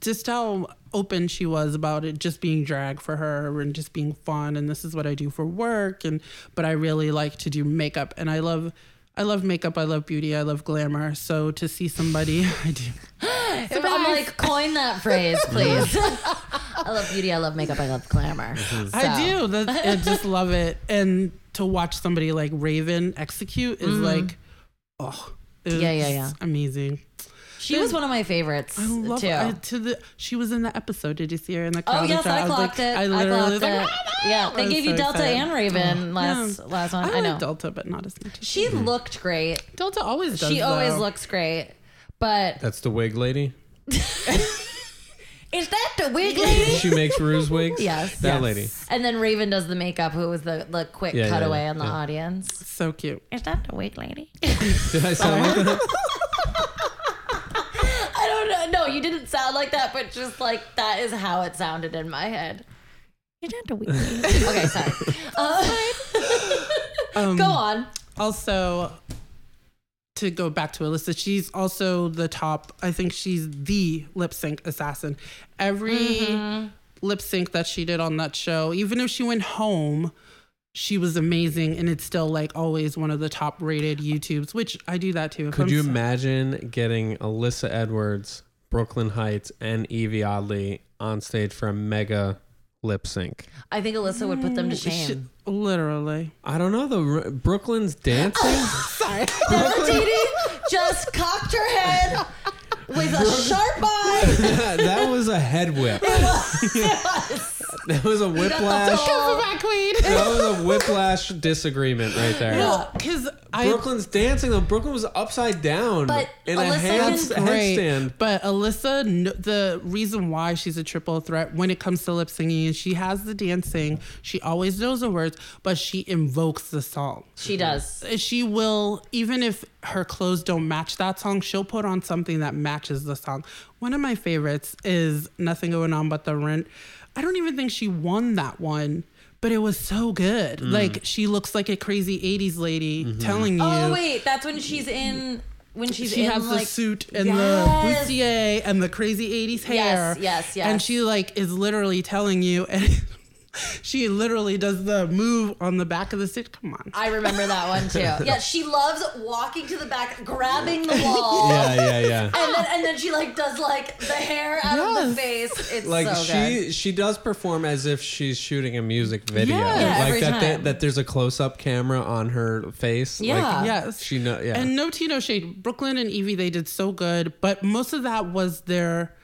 just how open she was about it just being drag for her and just being fun. And this is what I do for work. And but I really like to do makeup, and I love. I love makeup. I love beauty. I love glamour. So to see somebody, (laughs) I do. (laughs) If I'm like, coin that phrase, (laughs) please. I love beauty. I love makeup. I love glamour. I do. That's, I just love it. And to watch somebody like Raven execute is like, oh, it's Mm-hmm. Yeah, yeah, yeah. amazing. She was one of my favorites I love too. I, to the. She was in the episode. Did you see her in the crowd? oh yes, and I was clocked like- it. I I, literally clocked was like, it. Yeah, they I was gave you Delta excited. and Raven Oh, last yeah. last one. I, I, know. Delta, but not as much. She looked great. Delta always does. She always though. looks great. But That's the wig lady. (laughs) is that the wig lady? She makes Ru's wigs. (laughs) Yes. That Yes. lady. and then Raven does the makeup. Who was the the quick Yeah, yeah, cutaway yeah, on the yeah. audience? So cute. Is that the wig lady? (laughs) Did I sound like that? I don't know. No, you didn't sound like that, but just like that is how it sounded in my head. Is that the wig lady? okay, sorry. Uh, (laughs) Um, go on. Also, to go back to Alyssa, she's also the top. I think she's the lip sync assassin. Every Mm-hmm. lip sync that she did on that show, even if she went home, she was amazing, and it's still like always one of the top rated YouTubes. Which I do that too. Could I'm you s- imagine getting Alyssa Edwards, Brooklyn Hytes, and Yvie Oddly on stage for a mega lip sync? I think Alyssa would put them to She- shame. literally. I don't know The Brooklyn's dancing. (laughs) Sorry. Nefertiti just cocked her head with a sharp eye. (laughs) that was a head whip. That was a whiplash. doll. Back queen. That was a whiplash disagreement right there. Well, because Brooklyn's dancing though. Brooklyn was upside down But in a Alyssa hand, can- great. headstand. But Alyssa, kn- the reason why she's a triple threat when it comes to lip syncing is she has the dancing. She always knows the words, but she invokes the song. She does. She will, even if her clothes don't match that song, she'll put on something that matches the song. One of my favorites is Nothing Going On But the Rent. I don't even think she won that one. But it was so good. Mm. Like she looks like a crazy '80s lady Mm-hmm. telling you. Oh wait, that's when she's in. When she's she in has like the suit and Yes. the bustier and the crazy 80s hair. Yes, yes, yes. And she like is literally telling you (laughs) and (laughs) she literally does the move on the back of the seat. Come on. I remember that one too. (laughs) Yeah, she loves walking to the back, grabbing the wall. (laughs) Yeah, yeah, yeah. And then, and then she like does like the hair out of the face. It's Like so she good. she does perform as if she's shooting a music video. Yeah. Yeah, like every that, that time. that there's a close up camera on her face. Yeah. Like, Yes. she know yeah. And no tea, no shade. Brooklyn and Yvie, they did so good, but most of that was their,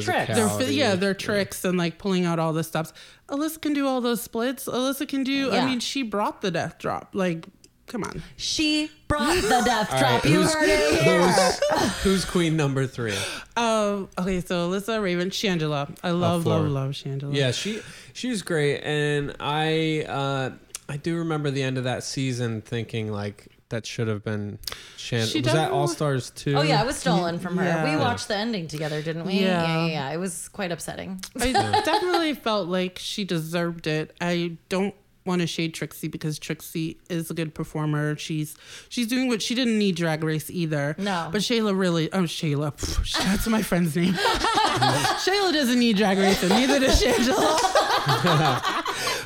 Tricks. their physicality. yeah, their tricks and like pulling out all the stops. Alyssa can do all those splits. Alyssa can do. Yeah. I mean, she brought the death drop. Like, come on. She brought the death (laughs) drop. right, you who's, heard it here. who's, who's queen number three? Um. Okay, so Alyssa Raven, Shangela. I love, four. love, love Shangela. Yeah, she she was great, and I uh, I do remember the end of that season thinking like that should have been Shan. She was that All Stars too? Oh yeah, it was stolen from her. Yeah. We watched the ending together, didn't we? Yeah. yeah, yeah. yeah. It was quite upsetting. I (laughs) (laughs) definitely felt like she deserved it. I don't want to shade Trixie because Trixie is a good performer. She's she's doing what she didn't need Drag Race either. No. but Shayla really. Oh, Shayla. Pff, That's my friend's name. (laughs) Shayla doesn't need Drag Race, and neither does Shangela.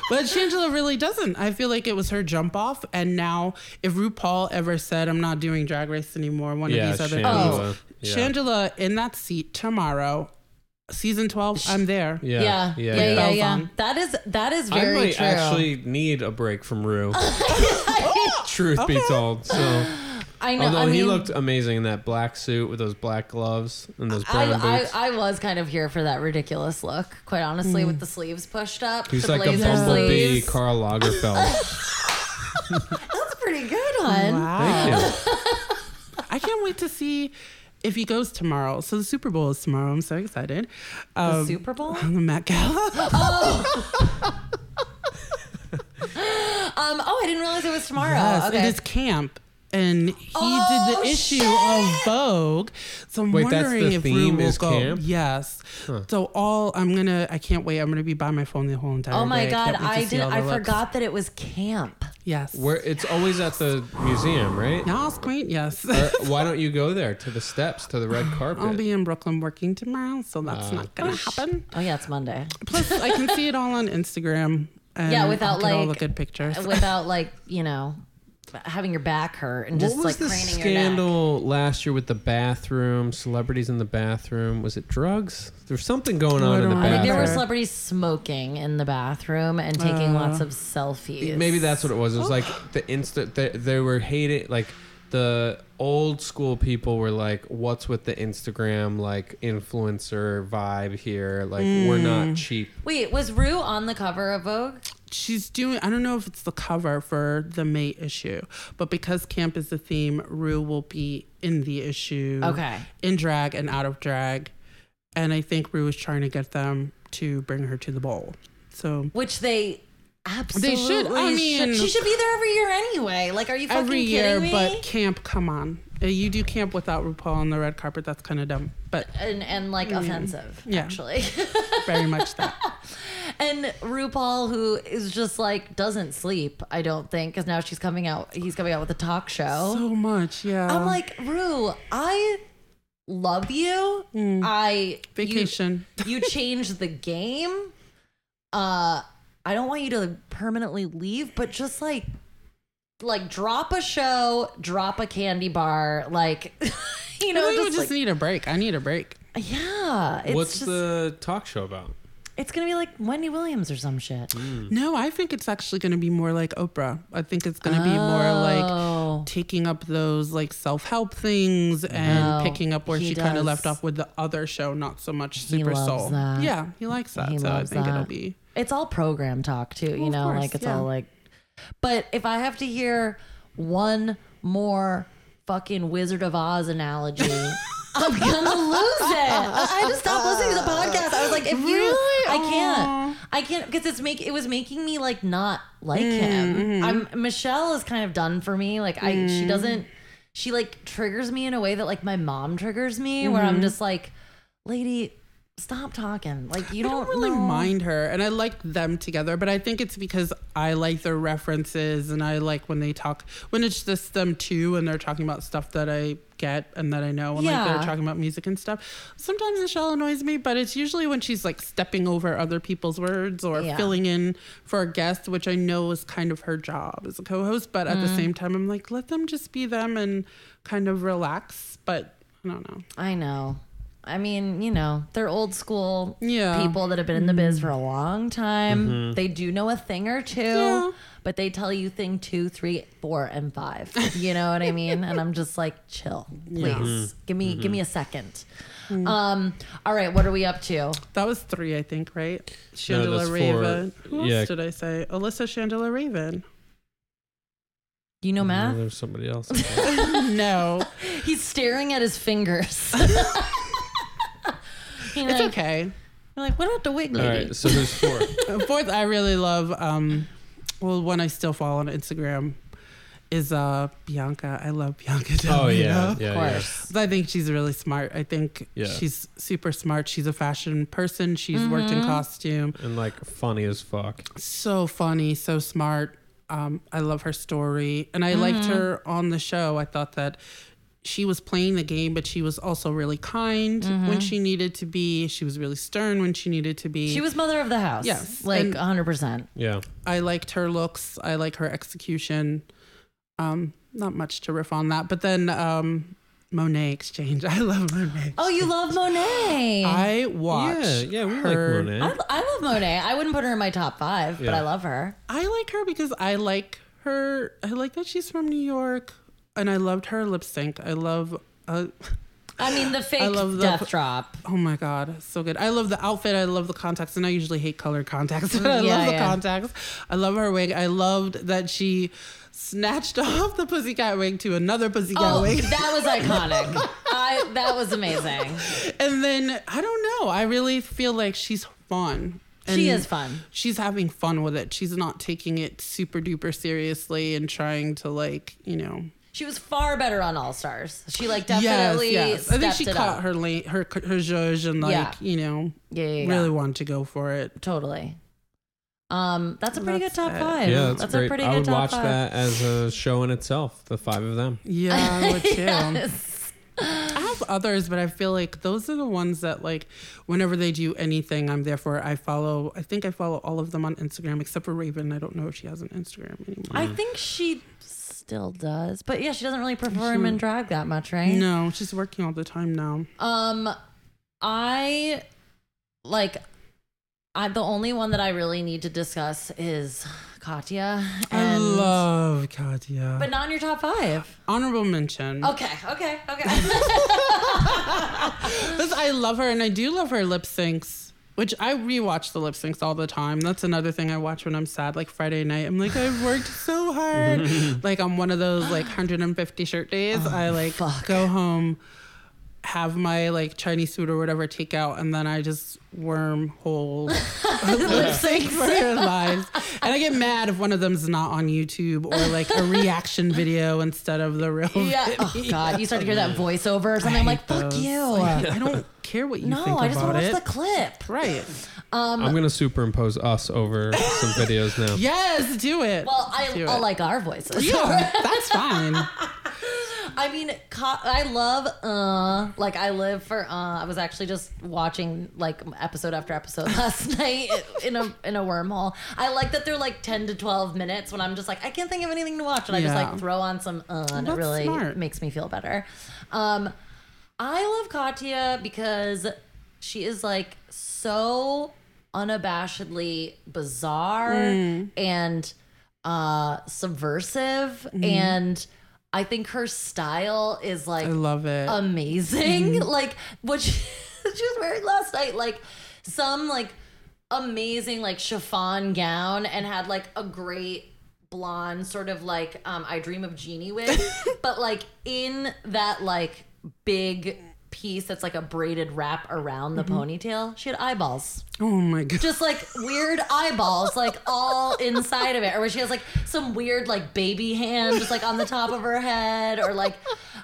But Shangela really doesn't. I feel like it was her jump off, and now if RuPaul ever said, "I'm not doing Drag Race anymore," one Yeah, of these other Shangela. queens, oh. Yeah. Shangela in that seat tomorrow. Season 12, I'm there. Yeah, Yeah, yeah, yeah. yeah, yeah. on. That is that is I very might true. actually need a break from Ru. (laughs) Truth be told, so I know. although I mean, he looked amazing in that black suit with those black gloves and those brown I, boots. I, I was kind of here for that ridiculous look, quite honestly, with the sleeves pushed up. He's the like a blazer bumblebee sleeves. Karl Lagerfeld. (laughs) That's pretty good, hon. Wow. Thank you. (laughs) I can't wait to see if he goes tomorrow. So the Super Bowl is tomorrow. I'm so excited. The Um, Super Bowl? (laughs) the Met Gala. Um. Oh, I didn't realize it was tomorrow. yes, okay. it is camp. And he Oh, did the oh, issue shit. of Vogue. So I'm Wait, that's wondering the if theme will is go. camp? Yes. So all I'm gonna I can't wait. I'm gonna be by my phone the whole entire day. Oh my god, can't wait to I did. I looks. forgot that it was camp. Yes. Where it's always at the museum, right? Yes, queen. Yes. Or why don't you go there to the steps to the red carpet? I'll be in Brooklyn working tomorrow, so that's uh, not gonna happen. Oh yeah, it's Monday. Plus, I can see it all on Instagram. (laughs) And Yeah, without, I'll get all the good pictures. Without like you know having your back hurt and what just was like the craning your neck. scandal last year with the bathroom? Celebrities in the bathroom. Was it drugs? There's something going on in the don't I think there were celebrities smoking in the bathroom and taking lots uh. of selfies. Maybe that's what it was. It was like the instant they, they were hating like the old school people were like, "What's with the Instagram like influencer vibe here? Like we're Mm. not cheap." Wait, was Ru on the cover of Vogue? She's doing, I don't know if it's the cover for the May issue, but because camp is the theme, Ru will be in the issue. Okay. In drag and out of drag. And I think Ru is trying to get them to bring her to the bowl. So Which they absolutely They should. I mean- she should be there every year anyway. Like, are you fucking every year, me? but camp, come on. Uh, You do camp without RuPaul on the red carpet. That's kind of dumb, but and and like offensive, Yeah. actually. (laughs) very much that. (laughs) and RuPaul, who is just like doesn't sleep. I don't think because now she's coming out. He's coming out with a talk show. So much, yeah. I'm like, Ru, I love you. I you- vacation. You, changed the game. (laughs) Uh, I don't want you to permanently leave, but just like, like drop a show, drop a candy bar, like, (laughs) you know, No, just, just like, need a break. I need a break. yeah. It's What's just, the talk show about? It's gonna be like Wendy Williams or some shit. Mm. No, I think it's actually going to be more like Oprah. I think it's going to be more like Oh. taking up those like self-help things and Oh, picking up where he she kind of left off with the other show, not so much He Super loves Soul. that. Yeah, he likes that. He so I loves think it'll be It's all program talk too, you know, course, like it's yeah. all like. But if I have to hear one more fucking Wizard of Oz analogy, (laughs) I'm gonna lose it. I I just stopped listening to the podcast. I was like, if you, Really? I can't, I can't because it's make it was making me like not like Mm, him. mm-hmm. I'm Michelle is kind of done for me. Like I, Mm. she doesn't. She like triggers me in a way that like my mom triggers me, where Mm-hmm. I'm just like, lady. Stop talking. Like you I don't, don't really know. mind her, and I like them together. But I think it's because I like their references, and I like when they talk when it's just them two, and they're talking about stuff that I get and that I know, and like they're talking about music and stuff. Sometimes Michelle annoys me, but it's usually when she's like stepping over other people's words or Yeah. filling in for a guest, which I know is kind of her job as a co-host. But at the Mm-hmm. same time, I'm like, let them just be them and kind of relax. But I don't know. I know. I mean, you know, they're old school Yeah. people that have been in the biz for a long time. Mm-hmm. They do know a thing or two, Yeah. but they tell you thing two, three, four, and five. You know what I mean? And I'm just like, chill, please. Mm-hmm. Give me give mm-hmm. me a second. Mm. Um, all right, what are we up to? That was three, I think, right? No, Shangela that's four. Raven. Who Yeah. else did I say? Alyssa Shangela Raven. You know No, there's somebody else. (laughs) (laughs) no, (laughs) He's staring at his fingers. You're it's like, okay. you're like, what about the wig All lady? right, so there's four? (laughs) Fourth, I really love. um Well, one I still follow on Instagram is uh Bianca. I love Bianca. Del Oh yeah, Rio. Of yeah, yeah. course. I think she's really smart. I think Yeah. she's super smart. She's a fashion person. She's worked in costume. And like funny as fuck. so funny, so smart. Um, I love her story, and I liked Mm-hmm. her on the show. I thought that she was playing the game, but she was also really kind when she needed to be. She was really stern when she needed to be. Mm-hmm. She was mother of the house. Yes, Like and- 100%. Yeah. I liked her looks. I like her execution. Um, not much to riff on that, but then um, Monét X Change. (laughs) I love Monet. Oh, you love Monet. I, I watch. Yeah, yeah, we her. like Monet. I love Monet. I wouldn't put her in my top five, but I love her. I like her because I like her. I like that she's from New York, and I loved her lip sync. I love. Uh, (laughs) I mean, the fake love the- death drop. oh my god, so good. I love the outfit. I love the contacts, and I usually hate colored contacts. But (laughs) I Yeah, love the yeah. contacts. I love her wig. I loved that she snatched (laughs) off the pussycat wig to another pussycat Oh, wig. that was iconic. I that was amazing. and then I don't know. I really feel like she's fun. She is fun. She's having fun with it. She's not taking it super duper seriously and trying to like, you know. She was far better on All Stars. She like definitely yes, yes. I think she it caught up. her lane, her her zhuzh and like, Yeah. you know, Yeah, yeah, yeah. really wanted to go for it. totally. Um, that's a pretty That's good top it. five. Yeah, that's, a great. pretty I would top watch five. that as a show in itself. The five of them. Yeah, I (laughs) would too. Yes. I have others, but I feel like those are the ones that like whenever they do anything, I'm there for. I follow. I think I follow all of them on Instagram except for Raven. I don't know if she has an Instagram anymore. I think she still does, but yeah, she doesn't really perform in drag that much, right? no, she's working all the time now. Um, I like. I the only one that I really need to discuss is Katya, I and love Katya. but not in your top five. Honorable mention. Okay, okay, okay. (laughs) Because I love her and I do love her lip syncs, which I rewatch the lip syncs all the time. That's another thing I watch when I'm sad, like Friday night. I'm like, I've worked so hard. (laughs) like on one of those like 150 shirt days, oh, I like fuck. go home have my like Chinese food or whatever take out, and then I just worm hole (laughs) lip sync for their lives. And I get mad if one of them's not on YouTube or like a reaction video instead of the real. Yeah. Oh. God, you start to hear that (laughs) voiceover or something. I'm like, fuck you. Like, I don't care what you no, think No, I just want to watch the clip. right. Um, I'm gonna superimpose us over some videos now. Yes, do it. well, I, Do I it. like our voices. yeah, (laughs) that's fine. I mean, co- I love uh like I live for uh I was actually just watching like episode after episode (laughs) last night in a in a wormhole. I like that they're like 10 to 12 minutes when I'm just like I can't think of anything to watch and I just Yeah. like throw on some uh and it really smart. makes me feel better. Um I love Katya because she is like so unabashedly bizarre Mm. and uh subversive and I think her style is like. I love it. amazing. Mm-hmm. (laughs) Like what she, (laughs) she was wearing last night, like some like amazing like chiffon gown and had like a great blonde sort of like um I dream of Jeannie wig, (laughs) but like in that like big piece that's like a braided wrap around the Mm-hmm. ponytail, she had eyeballs oh my god. just like weird eyeballs, like all inside of it, or where she has like some weird like baby hand just like on the top of her head, or like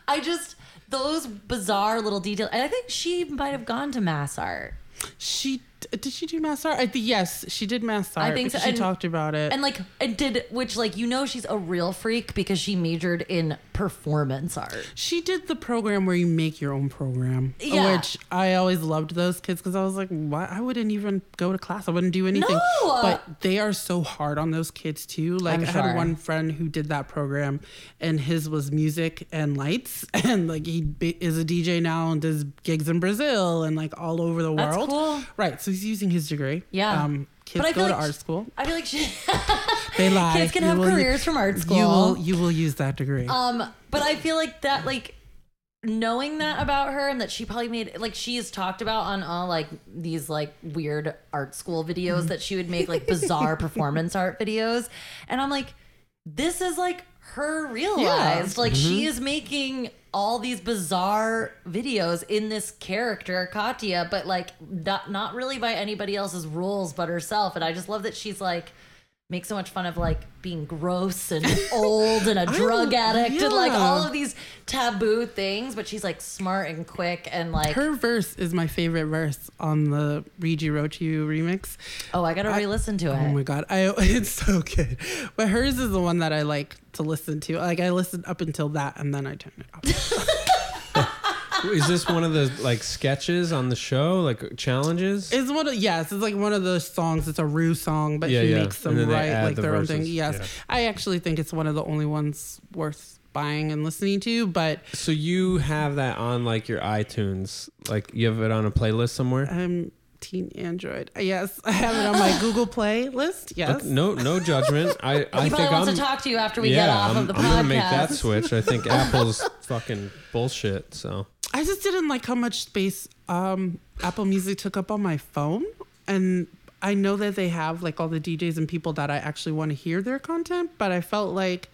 I just those bizarre little details. And I think she might have gone to MassArt. She did she do MassArt? I think yes, she did MassArt. I think so, She and- talked about it. And like, and did which like you know she's a real freak because she majored in performance art. she did the program where you make your own program, Yeah. which I always loved those kids because I was like, why? I wouldn't even go to class. I wouldn't do anything. No! But they are so hard on those kids too. Like I'm I sure. had one friend who did that program, and his was music and lights, (laughs) and like he is a DJ now and does gigs in Brazil and like all over the That's world. cool. Right. So he's using his degree. Yeah. Um, kids But I go to like art school. I feel like she (laughs) They lie. kids can You have will- careers from art school. You will. You will use that degree. Um, but I feel like that, like, knowing that about her and that she probably made, like, she's talked about on all, like, these, like, weird art school videos that she would make, like, bizarre (laughs) performance art videos. And I'm like, this is, like, her realized. Like, she mm-hmm. is making all these bizarre videos in this character, Katya, but, like, not, not really by anybody else's rules but herself. And I just love that she's, like, make so much fun of like being gross and (laughs) old and a drug addict and like all of these taboo things but she's like smart and quick and like Her verse is my favorite verse on the Read U Wrote U remix. oh i gotta re-listen to oh it Oh my god, I (laughs) it's so good. But hers is the one that I like to listen to. Like I listened up until that and then I turn it off. (laughs) Is this one of the like sketches on the show, like challenges? It's one of yes, it's like one of those songs. It's a Ru song, but Yeah, he yeah. makes them And write like the their own thing. Yes, Yeah. I actually think it's one of the only ones worth buying and listening to. But so you have that on like your iTunes, like you have it on a playlist somewhere. I'm Teen Android. Yes, I have it on my Google Play list. Yes. Look, no, no judgment. (laughs) I, I he think wants I'm. to talk to you after we yeah, get off I'm, of the I'm podcast gonna make that switch. I think (laughs) Apple's fucking bullshit. So I just didn't like how much space um, Apple Music took up on my phone. And I know that they have like all the DJs and people that I actually want to hear their content, but I felt like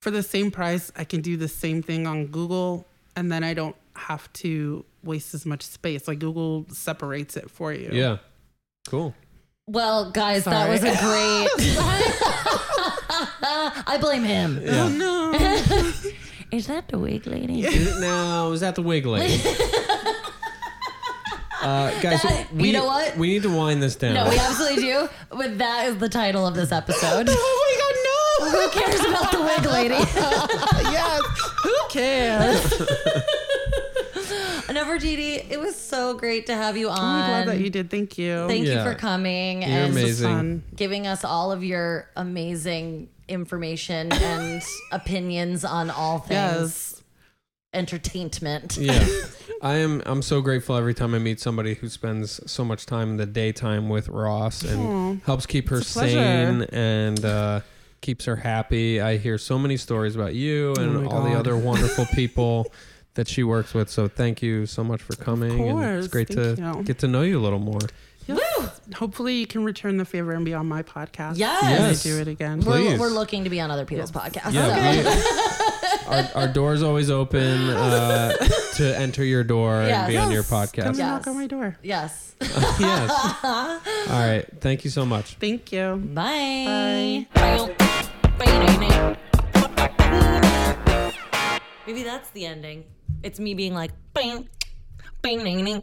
for the same price, I can do the same thing on Google and then I don't have to waste as much space. Like Google separates it for you. yeah, cool. well guys that was a great (laughs) (laughs) i blame him Yeah. Oh no. (laughs) is that the wig lady no. Is that the wig lady? (laughs) Uh, guys, That- you we, know what? We need to wind this down. no we absolutely do but that is the title of this episode (laughs) oh my god, no. who cares about the wig lady (laughs) yes. Who cares? Nefertiti, it was so great to have you on. I'm glad that you did. Thank you. Thank you for coming You're and amazing. fun. giving us all of your amazing information and (laughs) opinions on all things Yes. entertainment. Yeah. (laughs) I am I'm so grateful every time I meet somebody who spends so much time in the daytime with Ross and Aw. helps keep her It's a pleasure. sane and uh, keeps her happy. I hear so many stories about you and Oh my all the other wonderful (laughs) people that she works with. So thank you so much for coming and it's great Thank to you. get to know you a little more. Yes. Hopefully, you can return the favor and be on my podcast. Yes. I Yes. do it again. We're, Please. we're looking to be on other people's podcasts. Yeah, so. we- (laughs) our, our door's always open uh, (laughs) to enter your door Yes. and be on your Come podcast. and Yes. knock on my door. Yes. (laughs) yes. All right. Thank you so much. Thank you. Bye. Maybe that's the ending. It's me being like, bing, bing, bing, bing.